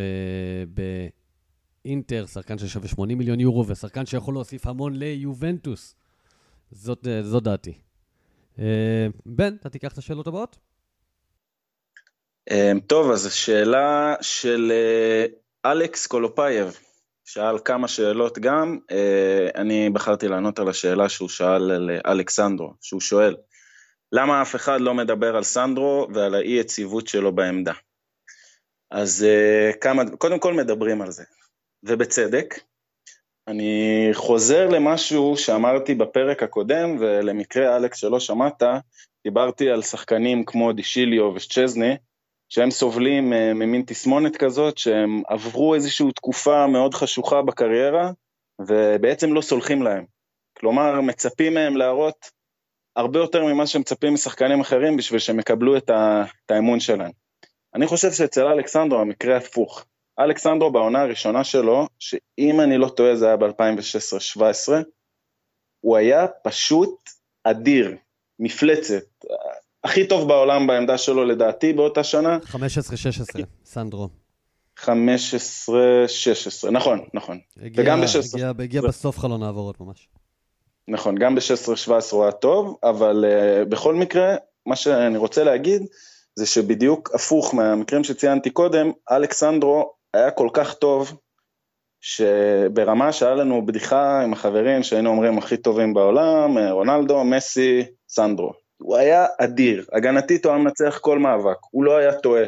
באינטר, שחקן ששווה 80 מיליון יורו, ושחקן שיכול להוסיף המון ליובנטוס. זאת, אה, זאת דעתי. אה, בן, אתה תיקח את השאלות הבאות? אמ, טוב, אז השאלה של אה, אלכס קולופייב, שאל כמה שאלות גם, אה, אני בחרתי לענות על השאלה שהוא שאל על אה, אלכסנדרו, שהוא שואל, למה אף אחד לא מדבר על סנדרו ועל האי יציבות שלו בעמדה? אז כמה, קודם כל מדברים על זה, ובצדק. אני חוזר למשהו שאמרתי בפרק הקודם, ולמקרה אלכס שלא שמעת, דיברתי על שחקנים כמו דישיליו ושצ'זני, שהם סובלים אה, ממין תסמונת כזאת, שהם עברו איזושהי תקופה מאוד חשוכה בקריירה, ובעצם לא סולחים להם. כלומר, מצפים מהם להראות הרבה יותר ממה שמצפים משחקנים אחרים בשביל שהם יקבלו את, ה, את האמון שלהם. אני חושב שאצל אלכסנדרו המקרה הפוך. אלכסנדרו בעונה הראשונה שלו, שאם אני לא טועה זה היה ב-2016-2017, הוא היה פשוט אדיר, מפלצת. הכי טוב בעולם בעמדה שלו לדעתי באותה שנה. 15-16, סנדרו. 15-16, נכון, נכון. הגיע, וגם ב-16. הגיע, הגיע בסוף חלון העברות ממש. נכון, גם ב-16-17 הוא היה טוב, אבל uh, בכל מקרה, מה שאני רוצה להגיד, זה שבדיוק הפוך מהמקרים שציינתי קודם, אלכסנדרו היה כל כך טוב, שברמה שהיה לנו בדיחה עם החברים שהיינו אומרים הכי טובים בעולם, רונלדו, מסי, סנדרו. הוא היה אדיר, הגנתית הוא היה מנצח כל מאבק, הוא לא היה טועה.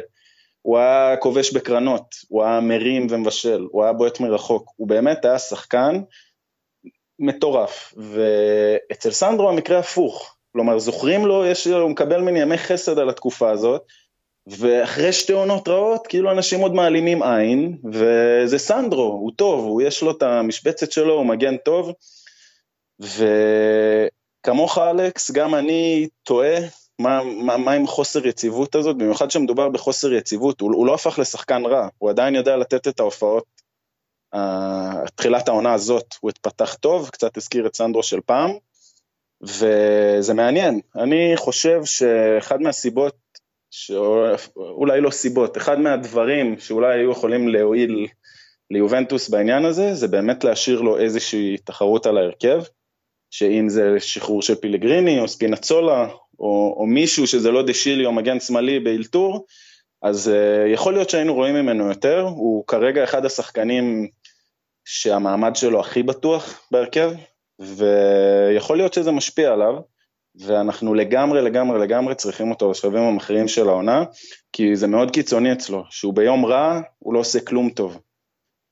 הוא היה כובש בקרנות, הוא היה מרים ומבשל, הוא היה בועט מרחוק, הוא באמת היה שחקן מטורף. ואצל סנדרו המקרה הפוך, כלומר זוכרים לו, יש, הוא מקבל מין ימי חסד על התקופה הזאת, ואחרי שתי עונות רעות, כאילו אנשים עוד מעלימים עין, וזה סנדרו, הוא טוב, הוא יש לו את המשבצת שלו, הוא מגן טוב, וכמוך אלכס, גם אני טועה מה, מה, מה עם חוסר יציבות הזאת, במיוחד שמדובר בחוסר יציבות, הוא, הוא לא הפך לשחקן רע, הוא עדיין יודע לתת את ההופעות. Uh, תחילת העונה הזאת הוא התפתח טוב, קצת הזכיר את סנדרו של פעם, וזה מעניין. אני חושב שאחד מהסיבות, שאולי לא סיבות, אחד מהדברים שאולי היו יכולים להועיל ליובנטוס בעניין הזה, זה באמת להשאיר לו איזושהי תחרות על ההרכב, שאם זה שחרור של פילגריני או ספינצולה או, או מישהו שזה לא דשילי או מגן שמאלי באלתור, אז uh, יכול להיות שהיינו רואים ממנו יותר, הוא כרגע אחד השחקנים שהמעמד שלו הכי בטוח בהרכב, ויכול להיות שזה משפיע עליו, ואנחנו לגמרי לגמרי לגמרי צריכים אותו בשלבים המכריעים של העונה, כי זה מאוד קיצוני אצלו, שהוא ביום רע, הוא לא עושה כלום טוב.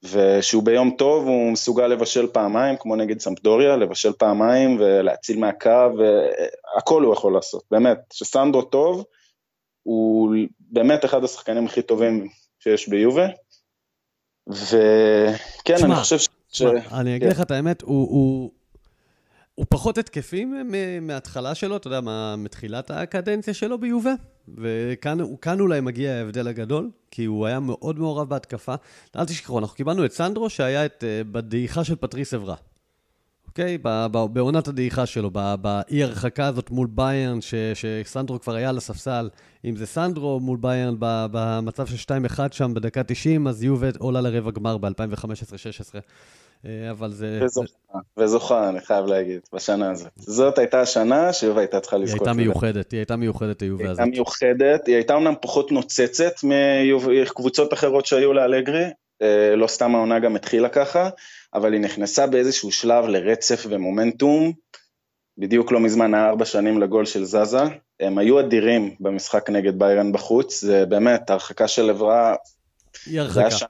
ושהוא ביום טוב הוא מסוגל לבשל פעמיים, כמו נגד סמפדוריה, לבשל פעמיים ולהציל מהקו, והכל הוא יכול לעשות, באמת. שסנדרו טוב, הוא באמת אחד השחקנים הכי טובים שיש ביובה, וכן, אני חושב ש... שמה, אני אגיד כן. לך את האמת, הוא, הוא, פחות התקפי מההתחלה שלו, אתה יודע, מתחילת הקדנציה שלו ביובה, וכאן אולי מגיע ההבדל הגדול, כי הוא היה מאוד מעורב בהתקפה. אל תשכחו, אנחנו קיבלנו את סנדרו, שהיה את, uh, בדעיכה של פטריס אברה. אוקיי? בעונת הדעיכה שלו, באי הרחקה הזאת מול ביירן, ש, שסנדרו כבר היה על הספסל, אם זה סנדרו מול ביירן במצב של 2-1 שם בדקה 90, אז יובה עולה לרבע גמר ב-2015-2016. אה, אבל זה... וזוכה, וזוכה, אני חייב להגיד, בשנה הזאת. זאת הייתה השנה שיובה הייתה צריכה לזכות. היא הייתה מיוחדת, היא הייתה מיוחדת, היובה הזאת. היא הייתה מיוחדת, היא הייתה אמנם פחות נוצצת מקבוצות אחרות שהיו לאלגרי, אה, לא סתם העונה גם התחילה ככה, אבל היא נכנסה באיזשהו שלב לרצף ומומנטום. בדיוק לא מזמן היה ארבע שנים לגול של זזה, הם היו אדירים במשחק נגד ביירן בחוץ, זה באמת, ההרחקה של עברה, היא הרחקה.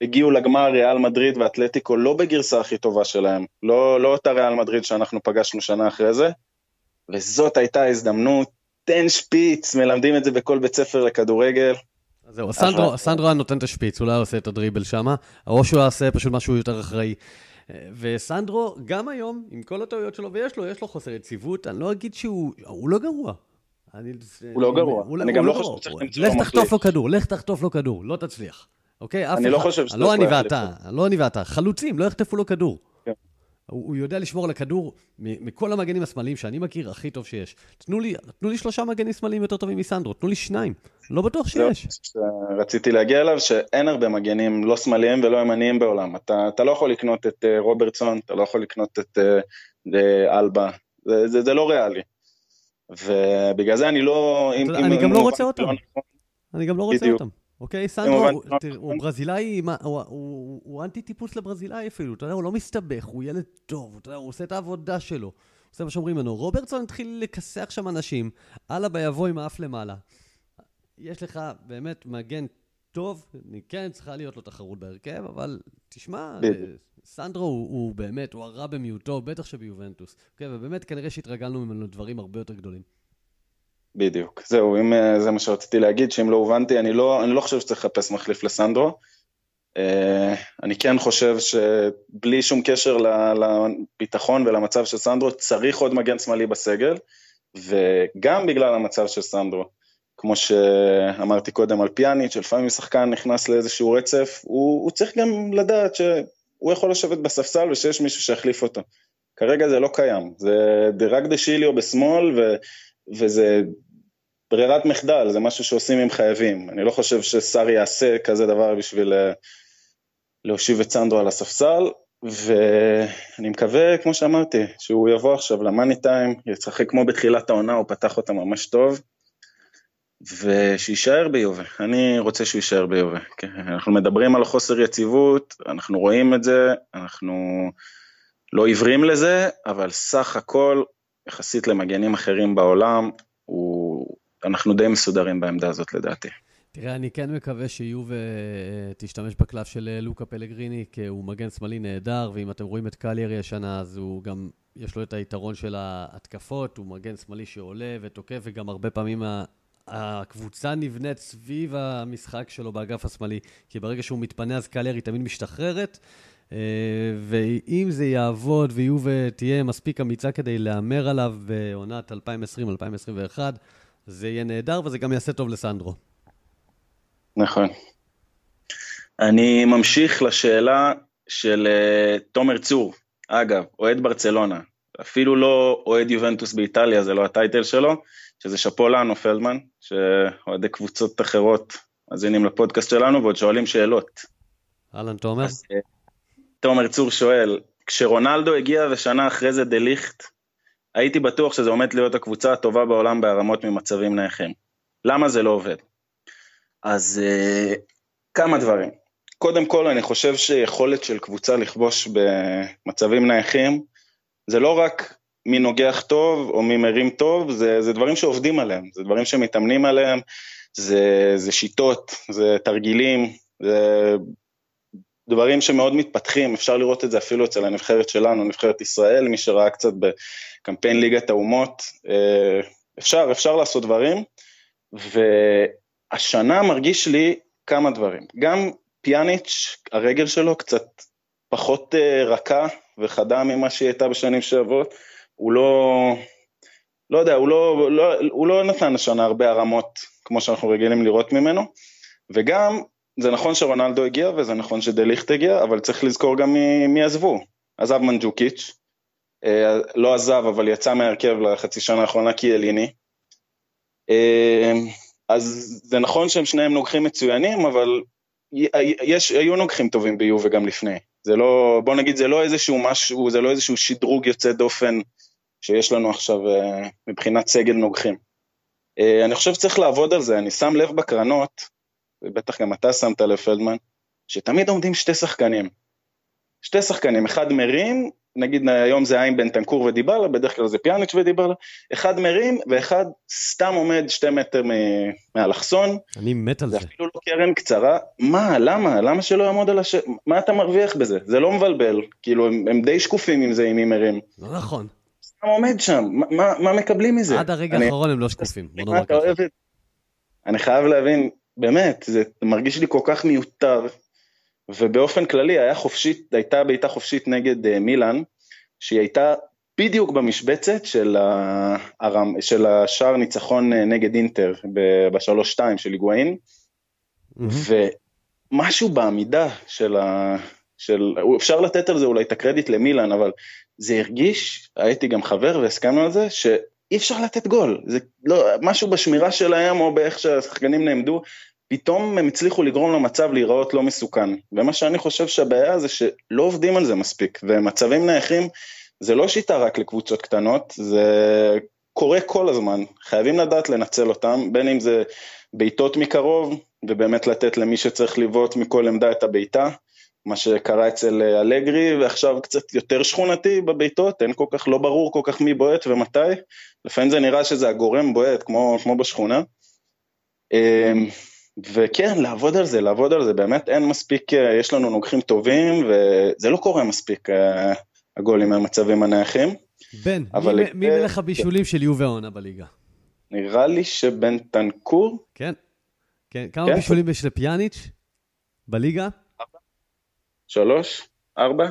הגיעו לגמר ריאל מדריד ואתלטיקו לא בגרסה הכי טובה שלהם, לא, לא אותה ריאל מדריד שאנחנו פגשנו שנה אחרי זה, וזאת הייתה ההזדמנות, תן שפיץ, מלמדים את זה בכל בית ספר לכדורגל. זהו, סנדרו, סנדרו היה נותן את השפיץ, הוא עושה את הדריבל שם, או שהוא יעשה פשוט משהו יותר אחראי. וסנדרו, גם היום, עם כל הטעויות שלו, ויש לו, יש לו חוסר יציבות, אני לא אגיד שהוא, הוא לא גרוע. אני, הוא לא גרוע, אני גם לא, לא חושב שצריך למצוא לו מחליף. לך תחטוף לו כדור, לך תחטוף לו כדור, לא תצליח. אוקיי? אף אני לא חושב שזה... לא אני ואתה, לא אני ואתה. חלוצים, לא יחטפו לו כדור. כן. הוא, הוא יודע לשמור על הכדור מכל המגנים השמאליים שאני מכיר, הכי טוב שיש. תנו לי, תנו לי שלושה מגנים שמאליים יותר טובים מסנדרו, תנו לי שניים. לא בטוח שיש. רציתי להגיע אליו שאין הרבה מגנים, לא שמאליים ולא ימניים בעולם. אתה, אתה לא יכול לקנות את uh, רוברטסון, אתה לא יכול לקנות את uh, אלבה. זה, זה, זה לא ריאלי. ובגלל זה אני לא... אני גם לא רוצה אותם. אני גם לא רוצה אותם. אוקיי, סנדרו, הוא ברזילאי, הוא אנטי טיפוס לברזילאי אפילו, אתה יודע, הוא לא מסתבך, הוא ילד טוב, אתה יודע, הוא עושה את העבודה שלו. עושה מה שאומרים ממנו. רוברטסון התחיל לכסח שם אנשים, אללה ביבוא עם האף למעלה. יש לך באמת מגן טוב, כן צריכה להיות לו תחרות בהרכב, אבל תשמע, סנדרו הוא, הוא באמת, הוא הרע במיעוטו, בטח שביובנטוס. אוקיי, ובאמת כנראה שהתרגלנו ממנו דברים הרבה יותר גדולים. בדיוק. זהו, אם אה, זה מה שרציתי להגיד, שאם לא הובנתי, אני לא, אני לא חושב שצריך לחפש מחליף לסנדרו. אני כן חושב שבלי שום קשר לביטחון ולמצב של סנדרו, צריך עוד מגן שמאלי בסגל, וגם בגלל המצב של סנדרו, כמו שאמרתי קודם על פיאניץ', שלפעמים שחקן נכנס לאיזשהו רצף, הוא, הוא צריך גם לדעת שהוא יכול לשבת בספסל ושיש מישהו שיחליף אותו. כרגע זה לא קיים, זה רק דשיליו בשמאל, ו, וזה ברירת מחדל, זה משהו שעושים אם חייבים. אני לא חושב שסארי יעשה כזה דבר בשביל אה, להושיב את סנדרו על הספסל, ואני מקווה, כמו שאמרתי, שהוא יבוא עכשיו למאני טיים, ישחק כמו בתחילת העונה, הוא פתח אותה ממש טוב, ושיישאר ביובה. אני רוצה שהוא יישאר ביובה. כן, אנחנו מדברים על חוסר יציבות, אנחנו רואים את זה, אנחנו לא עיוורים לזה, אבל סך הכל, יחסית למגנים אחרים בעולם, הוא... אנחנו די מסודרים בעמדה הזאת לדעתי. תראה, אני כן מקווה שיובה אה, תשתמש בקלף של אה, לוקה פלגריני, כי הוא מגן שמאלי נהדר, ואם אתם רואים את קליירי השנה, אז הוא גם, יש לו את היתרון של ההתקפות, הוא מגן שמאלי שעולה ותוקף, וגם הרבה פעמים הקבוצה נבנית סביב המשחק שלו באגף השמאלי, כי ברגע שהוא מתפנה אז קליירי תמיד משתחררת, אה, ואם זה יעבוד ויובה תהיה מספיק אמיצה כדי להמר עליו בעונת 2020-2021, זה יהיה נהדר וזה גם יעשה טוב לסנדרו. נכון. אני ממשיך לשאלה של uh, תומר צור, אגב, אוהד ברצלונה, אפילו לא אוהד יובנטוס באיטליה, זה לא הטייטל שלו, שזה שאפו לנו, פלדמן, שאוהדי קבוצות אחרות מאזינים לפודקאסט שלנו ועוד שואלים שאלות. אהלן, תומר. אז, uh, תומר צור שואל, כשרונלדו הגיע ושנה אחרי זה דה ליכט, הייתי בטוח שזה עומד להיות הקבוצה הטובה בעולם בהרמות ממצבים נייחים. למה זה לא עובד? אז uh, כמה דברים. קודם כל, אני חושב שיכולת של קבוצה לכבוש במצבים נייחים, זה לא רק מי נוגח טוב או מי מרים טוב, זה, זה דברים שעובדים עליהם, זה דברים שמתאמנים עליהם, זה, זה שיטות, זה תרגילים, זה דברים שמאוד מתפתחים, אפשר לראות את זה אפילו אצל הנבחרת שלנו, נבחרת ישראל, מי שראה קצת בקמפיין ליגת האומות, אה, אפשר, אפשר לעשות דברים, והשנה מרגיש לי כמה דברים, גם פיאניץ', הרגל שלו קצת פחות אה, רכה וחדה ממה שהיא הייתה בשנים שעברות, הוא לא, לא יודע, הוא לא, לא, הוא לא נתן השנה הרבה הרמות כמו שאנחנו רגילים לראות ממנו, וגם זה נכון שרונלדו הגיע וזה נכון שדליכט הגיע, אבל צריך לזכור גם מי, מי עזבו. עזב מנג'וקיץ', לא עזב אבל יצא מהרכב לחצי שנה האחרונה כי אליני. אה, אז זה נכון שהם שניהם נוגחים מצוינים, אבל יש, היו נוגחים טובים ביו וגם לפני. זה לא, בוא נגיד, זה לא איזשהו משהו, זה לא איזשהו שדרוג יוצא דופן שיש לנו עכשיו אה, מבחינת סגל נוגחים. אני חושב שצריך לעבוד על זה, אני שם לב בקרנות, ובטח גם אתה שמת לב פלדמן, שתמיד עומדים שתי שחקנים. שתי שחקנים, אחד מרים, נגיד היום זה עין בן תנקור ודיבלה, בדרך כלל זה פיאניץ' ודיבלה, אחד מרים ואחד סתם עומד שתי מטר מהאלכסון. אני מת על זה. זה אפילו לא קרן קצרה. מה, למה? למה שלא יעמוד על הש... מה אתה מרוויח בזה? זה לא מבלבל. כאילו, הם, הם די שקופים עם זה, עם מי מרים. לא נכון. סתם עומד שם, מה, מה מקבלים מזה? עד הרגע האחרון הם לא שקופים. בוא נאמר ככה. אני חייב להבין, באמת, זה מרגיש לי כל כך מיותר, ובאופן כללי היה חופשית, הייתה בעיטה חופשית נגד uh, מילאן, שהיא הייתה בדיוק במשבצת של, הרם, של השער ניצחון uh, נגד אינטר בשלוש-שתיים של היגואין, mm-hmm. ומשהו בעמידה של ה... של, אפשר לתת על זה אולי את הקרדיט למילאן, אבל זה הרגיש, הייתי גם חבר והסכמנו על זה, ש... אי אפשר לתת גול, זה לא, משהו בשמירה שלהם או באיך שהשחקנים נעמדו, פתאום הם הצליחו לגרום למצב להיראות לא מסוכן. ומה שאני חושב שהבעיה זה שלא עובדים על זה מספיק, ומצבים נייחים זה לא שיטה רק לקבוצות קטנות, זה קורה כל הזמן, חייבים לדעת לנצל אותם, בין אם זה בעיטות מקרוב, ובאמת לתת למי שצריך לבעוט מכל עמדה את הבעיטה, מה שקרה אצל אה, אלגרי, ועכשיו קצת יותר שכונתי בביתות, אין כל כך, לא ברור כל כך מי בועט ומתי, לפעמים זה נראה שזה הגורם בועט, כמו, כמו בשכונה. וכן, לעבוד על זה, לעבוד על זה, באמת אין מספיק, אה, יש לנו נוגחים טובים, וזה לא קורה מספיק, אה, הגולים מהמצבים הנייחים. בן. מי, מי מלך הבישולים של יובה עונה בליגה? נראה לי שבן תנקור. כן, כן. כמה כן? בישולים יש לפיאניץ' בליגה? שלוש? ארבע?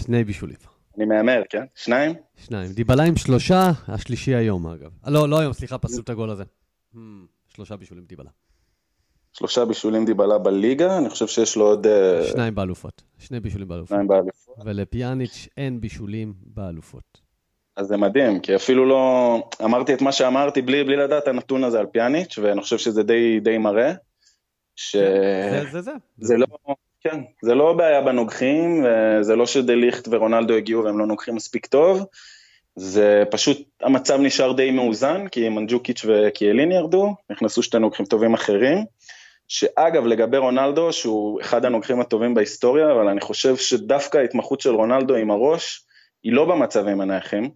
שני בישולים. אני מהמר, כן? שניים? שניים. דיבלה עם שלושה, השלישי היום, אגב. לא, לא היום, סליחה, פסלו את הגול הזה. Hmm, שלושה בישולים דיבלה. שלושה בישולים דיבלה בליגה, אני חושב שיש לו עוד... אה, שניים באלופות. שני בישולים באלופות. שניים באלופות. ולפיאניץ' אין בישולים באלופות. אז זה מדהים, כי אפילו לא... אמרתי את מה שאמרתי בלי, בלי לדעת הנתון הזה על פיאניץ', ואני חושב שזה די, די מראה. ש... זה זה זה. זה לא... כן, זה לא בעיה בנוגחים, זה לא שדליכט ורונלדו הגיעו והם לא נוגחים מספיק טוב, זה פשוט, המצב נשאר די מאוזן, כי מנג'וקיץ' וקיאלין ירדו, נכנסו שתי נוגחים טובים אחרים, שאגב, לגבי רונלדו, שהוא אחד הנוגחים הטובים בהיסטוריה, אבל אני חושב שדווקא ההתמחות של רונלדו עם הראש, היא לא במצבים הנייחים,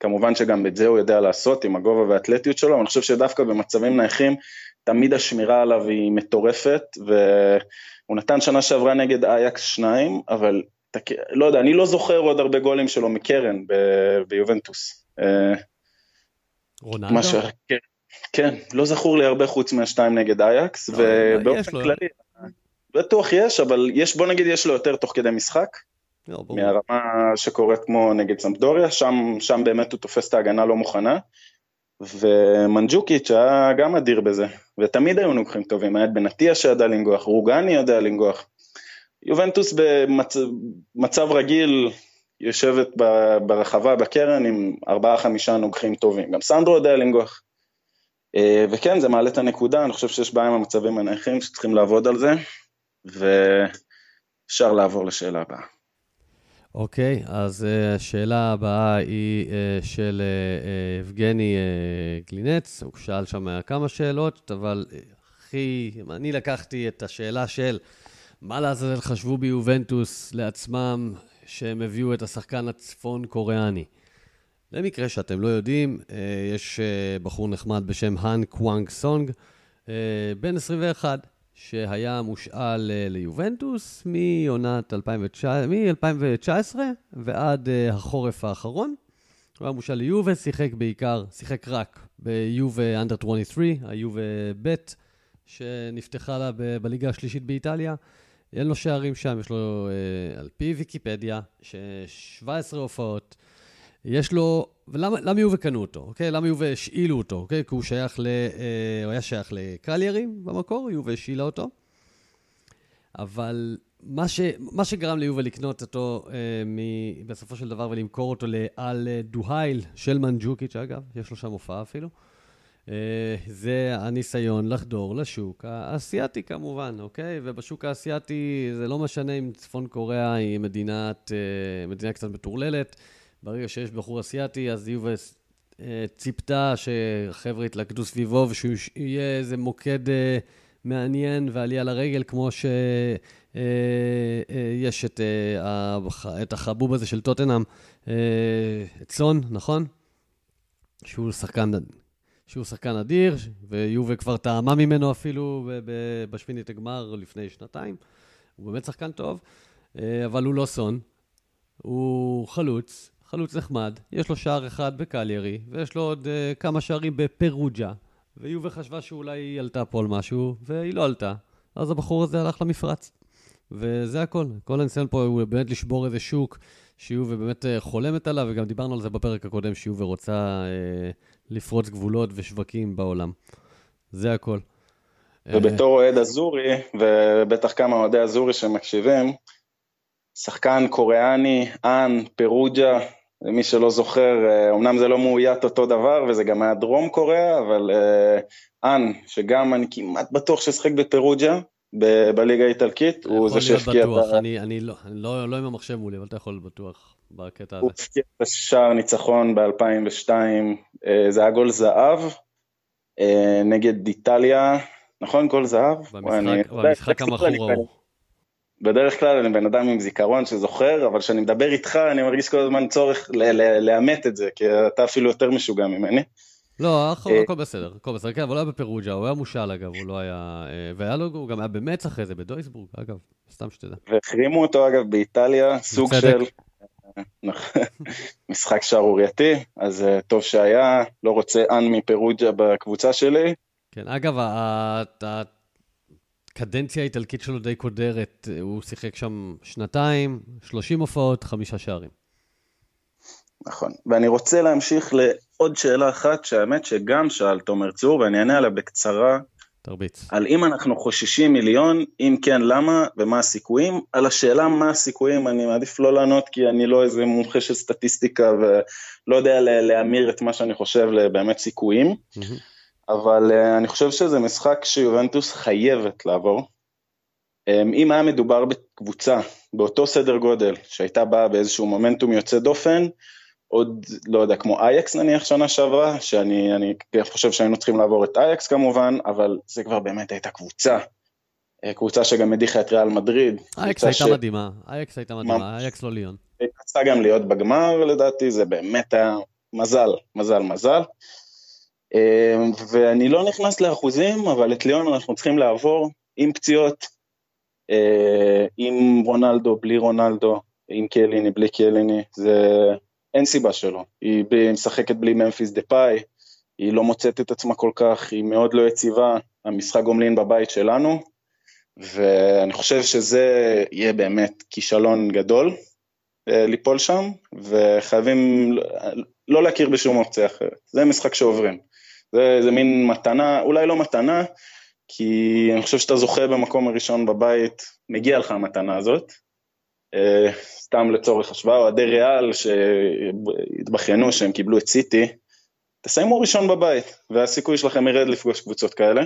כמובן שגם את זה הוא יודע לעשות עם הגובה והאתלטיות שלו, אבל אני חושב שדווקא במצבים נייחים, תמיד השמירה עליו היא מטורפת, והוא נתן שנה שעברה נגד אייקס שניים, אבל לא יודע, אני לא זוכר עוד הרבה גולים שלו מקרן ביובנטוס. אה, רונלדו? משהו, כן, לא זכור לי הרבה חוץ מהשתיים נגד אייקס, לא, ובאופן כללי, בטוח יש, אבל יש, בוא נגיד יש לו יותר תוך כדי משחק. לא, מהרמה שקורית כמו נגד סמפדוריה, שם, שם באמת הוא תופס את ההגנה לא מוכנה. ומנג'וקיץ' היה גם אדיר בזה, ותמיד היו נוגחים טובים, היה את בנטיה שידע לנגוח, רוגני יודע לנגוח. יובנטוס במצב רגיל יושבת ברחבה בקרן עם ארבעה-חמישה נוגחים טובים, גם סנדרו יודע לנגוח. אה, וכן, זה מעלה את הנקודה, אני חושב שיש בעיה עם המצבים הנייחים שצריכים לעבוד על זה, ואפשר לעבור לשאלה הבאה. אוקיי, okay, אז uh, השאלה הבאה היא uh, של uh, יבגני uh, גלינץ, הוא שאל שם כמה שאלות, אבל הכי, אני לקחתי את השאלה של מה לעזאזל חשבו ביובנטוס לעצמם שהם הביאו את השחקן הצפון-קוריאני. למקרה שאתם לא יודעים, uh, יש uh, בחור נחמד בשם האן קוואנג סונג, uh, בן 21, שהיה מושאל אה, ליובנטוס מעונת 2019 ועד אה, החורף האחרון. הוא היה מושאל ליובה, שיחק בעיקר, שיחק רק ביובה אנדר 23, היובה ב', שנפתחה לה ב- בליגה השלישית באיטליה. אין לו שערים שם, יש לו, אה, על פי ויקיפדיה, 17 הופעות. יש לו, ולמה יובה קנו אותו, אוקיי? למה יובה השאילו אותו, אוקיי? כי הוא שייך ל... אה, הוא היה שייך לקליירים במקור, יובה השאילה אותו. אבל מה, ש, מה שגרם ליובה לקנות אותו אה, מ, בסופו של דבר ולמכור אותו לאל דוהייל של מנג'וקיץ', אגב, יש לו שם הופעה אפילו, אה, זה הניסיון לחדור לשוק האסייתי כמובן, אוקיי? ובשוק האסייתי זה לא משנה אם צפון קוריאה היא מדינת, אה, מדינה קצת מטורללת. ברגע שיש בחור אסיאתי, אז יובה אה, ציפתה שחבר'ה יתלכדו סביבו ושהוא יהיה איזה מוקד אה, מעניין ועלייה לרגל, כמו שיש אה, את, את החבוב הזה של טוטנאם, צאן, נכון? שהוא שחקן, שהוא שחקן אדיר, ויובה כבר טעמה ממנו אפילו בשמינית הגמר לפני שנתיים. הוא באמת שחקן טוב, אבל הוא לא סון, הוא חלוץ, חלוץ נחמד, יש לו שער אחד בקליירי, ויש לו עוד uh, כמה שערים בפרוג'ה, ויובה חשבה שאולי היא עלתה פה על משהו, והיא לא עלתה. אז הבחור הזה הלך למפרץ. וזה הכל. כל הניסיון פה הוא באמת לשבור איזה שוק שיובה באמת uh, חולמת עליו, וגם דיברנו על זה בפרק הקודם, שיובה רוצה uh, לפרוץ גבולות ושווקים בעולם. זה הכל. ובתור אוהד אזורי, ובטח כמה אוהדי אזורי שמקשיבים, שחקן קוריאני, אן, פרוג'ה, למי שלא זוכר, אמנם זה לא מאוית אותו דבר וזה גם היה דרום קוריאה, אבל אן, שגם אני כמעט בטוח ששחק בפרוג'ה, ב- בליגה האיטלקית, הוא זה שהפקיע את ה... אני, אני לא, אני לא, לא עם המחשב מולי, אבל אתה יכול בטוח בקטע הזה. הוא הפקיע את השער ניצחון ב-2002, זה היה גול זהב נגד איטליה, נכון? גול זהב? במשחק, במשחק המכור ההוא. בדרך כלל אני בן אדם עם זיכרון שזוכר, אבל כשאני מדבר איתך אני מרגיש כל הזמן צורך לאמת את זה, כי אתה אפילו יותר משוגע ממני. לא, אה, הכל בסדר, הכל בסדר, כן, אבל הוא היה בפרוג'ה, הוא היה מושל אגב, הוא לא היה... אה, והיה לו, הוא גם היה במץ אחרי זה, בדויסבורג, אגב, סתם שתדע. והחרימו אותו אגב באיטליה, סוג של... משחק שערורייתי, אז אה, טוב שהיה, לא רוצה אנ מפרוג'ה בקבוצה שלי. כן, אגב, הקדנציה האיטלקית שלו די קודרת, הוא שיחק שם שנתיים, 30 הופעות, חמישה שערים. נכון, ואני רוצה להמשיך לעוד שאלה אחת, שהאמת שגם שאל תומר צור, ואני אענה עליה בקצרה. תרביץ. על אם אנחנו חוששים מיליון, אם כן, למה ומה הסיכויים. על השאלה מה הסיכויים, אני מעדיף לא לענות, כי אני לא איזה מומחה של סטטיסטיקה, ולא יודע להמיר את מה שאני חושב לבאמת סיכויים. אבל uh, אני חושב שזה משחק שיובנטוס חייבת לעבור. Um, אם היה מדובר בקבוצה באותו סדר גודל, שהייתה באה באיזשהו מומנטום יוצא דופן, עוד, לא יודע, כמו אייקס נניח שנה שעברה, שאני אני חושב שהיינו צריכים לעבור את אייקס כמובן, אבל זה כבר באמת הייתה קבוצה. אה, קבוצה שגם הדיחה את ריאל מדריד. אייקס הייתה ש... מדהימה, אייקס הייתה מדהימה, אייקס לא ליון. היא רצתה גם להיות בגמר לדעתי, זה באמת היה מזל, מזל, מזל. אה, ואני לא נכנס לאחוזים, אבל את ליון אנחנו צריכים לעבור עם פציעות, אה, עם רונלדו, בלי רונלדו, עם קליני, בלי קליני, זה אין סיבה שלא. היא משחקת בלי ממפיס דה פאי, היא לא מוצאת את עצמה כל כך, היא מאוד לא יציבה, המשחק גומלין בבית שלנו, ואני חושב שזה יהיה באמת כישלון גדול אה, ליפול שם, וחייבים לא להכיר בשום אופציה אחרת. זה משחק שעוברים. זה, זה מין מתנה, אולי לא מתנה, כי אני חושב שאתה זוכה במקום הראשון בבית, מגיע לך המתנה הזאת, אה, סתם לצורך השוואה, אוהדי ריאל שהתבכיינו שהם קיבלו את סיטי, תסיימו ראשון בבית, והסיכוי שלכם ירד לפגוש קבוצות כאלה.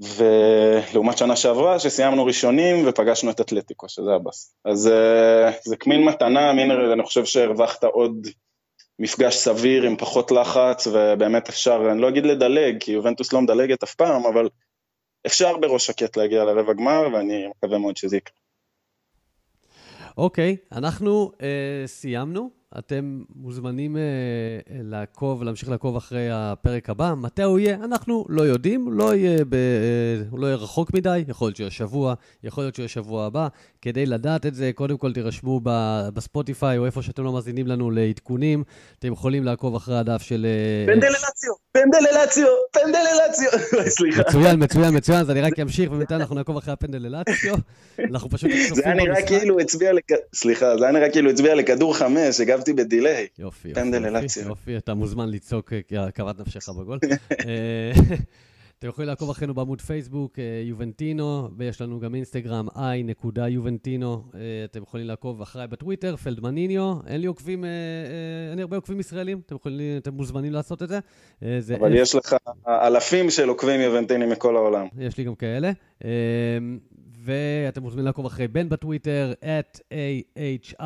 ולעומת שנה שעברה, שסיימנו ראשונים ופגשנו את אתלטיקו, שזה הבאס. אז אה, זה כמין מתנה, מין, אני חושב שהרווחת עוד מפגש סביר עם פחות לחץ, ובאמת אפשר, אני לא אגיד לדלג, כי יובנטוס לא מדלגת אף פעם, אבל אפשר בראש שקט להגיע לרבע גמר, ואני מקווה מאוד שזה יקרה. אוקיי, אנחנו אה, סיימנו. אתם מוזמנים אה, לעקוב, להמשיך לעקוב אחרי הפרק הבא. מתי הוא יהיה? אנחנו לא יודעים, לא יהיה, ב, אה, הוא לא יהיה רחוק מדי, יכול להיות שיהיה שבוע, יכול להיות שיהיה שבוע הבא. כדי לדעת את זה, קודם כל תירשמו בספוטיפיי או איפה שאתם לא מאזינים לנו לעדכונים. אתם יכולים לעקוב אחרי הדף של... אה, פנדל אלציו, פנדל אלציו, פנדל אלציו. סליחה. מצוין, מצוין, מצוין, אז אני רק אמשיך ובינתיים אנחנו נעקוב אחרי הפנדל אלציו. אנחנו פשוט... זה היה נראה כאילו הצביע, סליחה, זה היה נראה כאילו הצביע לכדור חמש, הגבתי בדיליי. יופי, יופי, יופי, אתה מוזמן לצעוק כאוות נפשך בגול. אתם יכולים לעקוב אחרינו בעמוד פייסבוק, אה, יובנטינו, ויש לנו גם אינסטגרם, i.יובנטינו. אה, אתם יכולים לעקוב אחריי בטוויטר, פלדמניניו. אין לי עוקבים, אה, אין לי הרבה עוקבים ישראלים, אתם, יכולים, אתם מוזמנים לעשות את זה. זה אבל F... יש לך אלפים של עוקבים יובנטינים מכל העולם. יש לי גם כאלה. ואתם מוזמנים לעקוב אחרי בן בטוויטר, at ahr,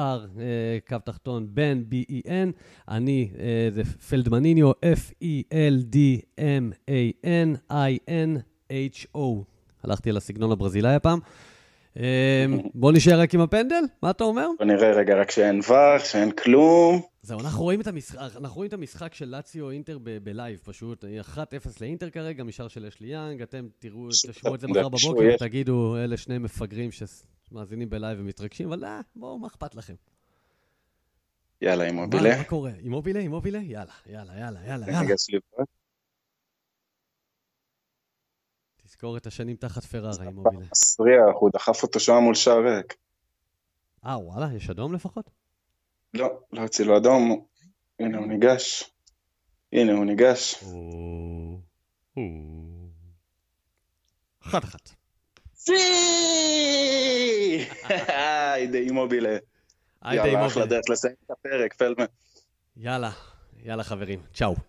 קו תחתון, בן, b-e-n. אני, זה פלדמניניו, f-e-l-d-m-a-n-i-n-h-o. הלכתי על הסגנון הברזילאי הפעם. בוא נשאר רק עם הפנדל, מה אתה אומר? בוא נראה רגע, רק שאין וח, שאין כלום. זהו, אנחנו רואים את המשחק, אנחנו רואים את המשחק של לאציו אינטר ב live פשוט. 1-0 לאינטר כרגע, משער של אשלי יאנג, אתם תראו, תשמעו את זה מחר בבוקר, תגידו, אלה שני מפגרים שמאזינים ב live ומתרגשים, אבל אה, בואו, מה אכפת לכם? יאללה, אימובילה. מה קורה? אימובילה, אימובילה? יאללה, יאללה, יאללה, יאללה, יאללה. תזכור את השנים תחת פרארה, אימובילה. מסריח, הוא דחף אותו שם מול שער ריק. אה, וואלה, יש אדום לפחות? לא, לא יוצא לו אדום, הנה הוא ניגש. הנה הוא ניגש. אחת אחת. סי! היידה אימובילה. יאללה, אחלה דרך לסיים את הפרק, פלדמן. יאללה, יאללה חברים, צ'או.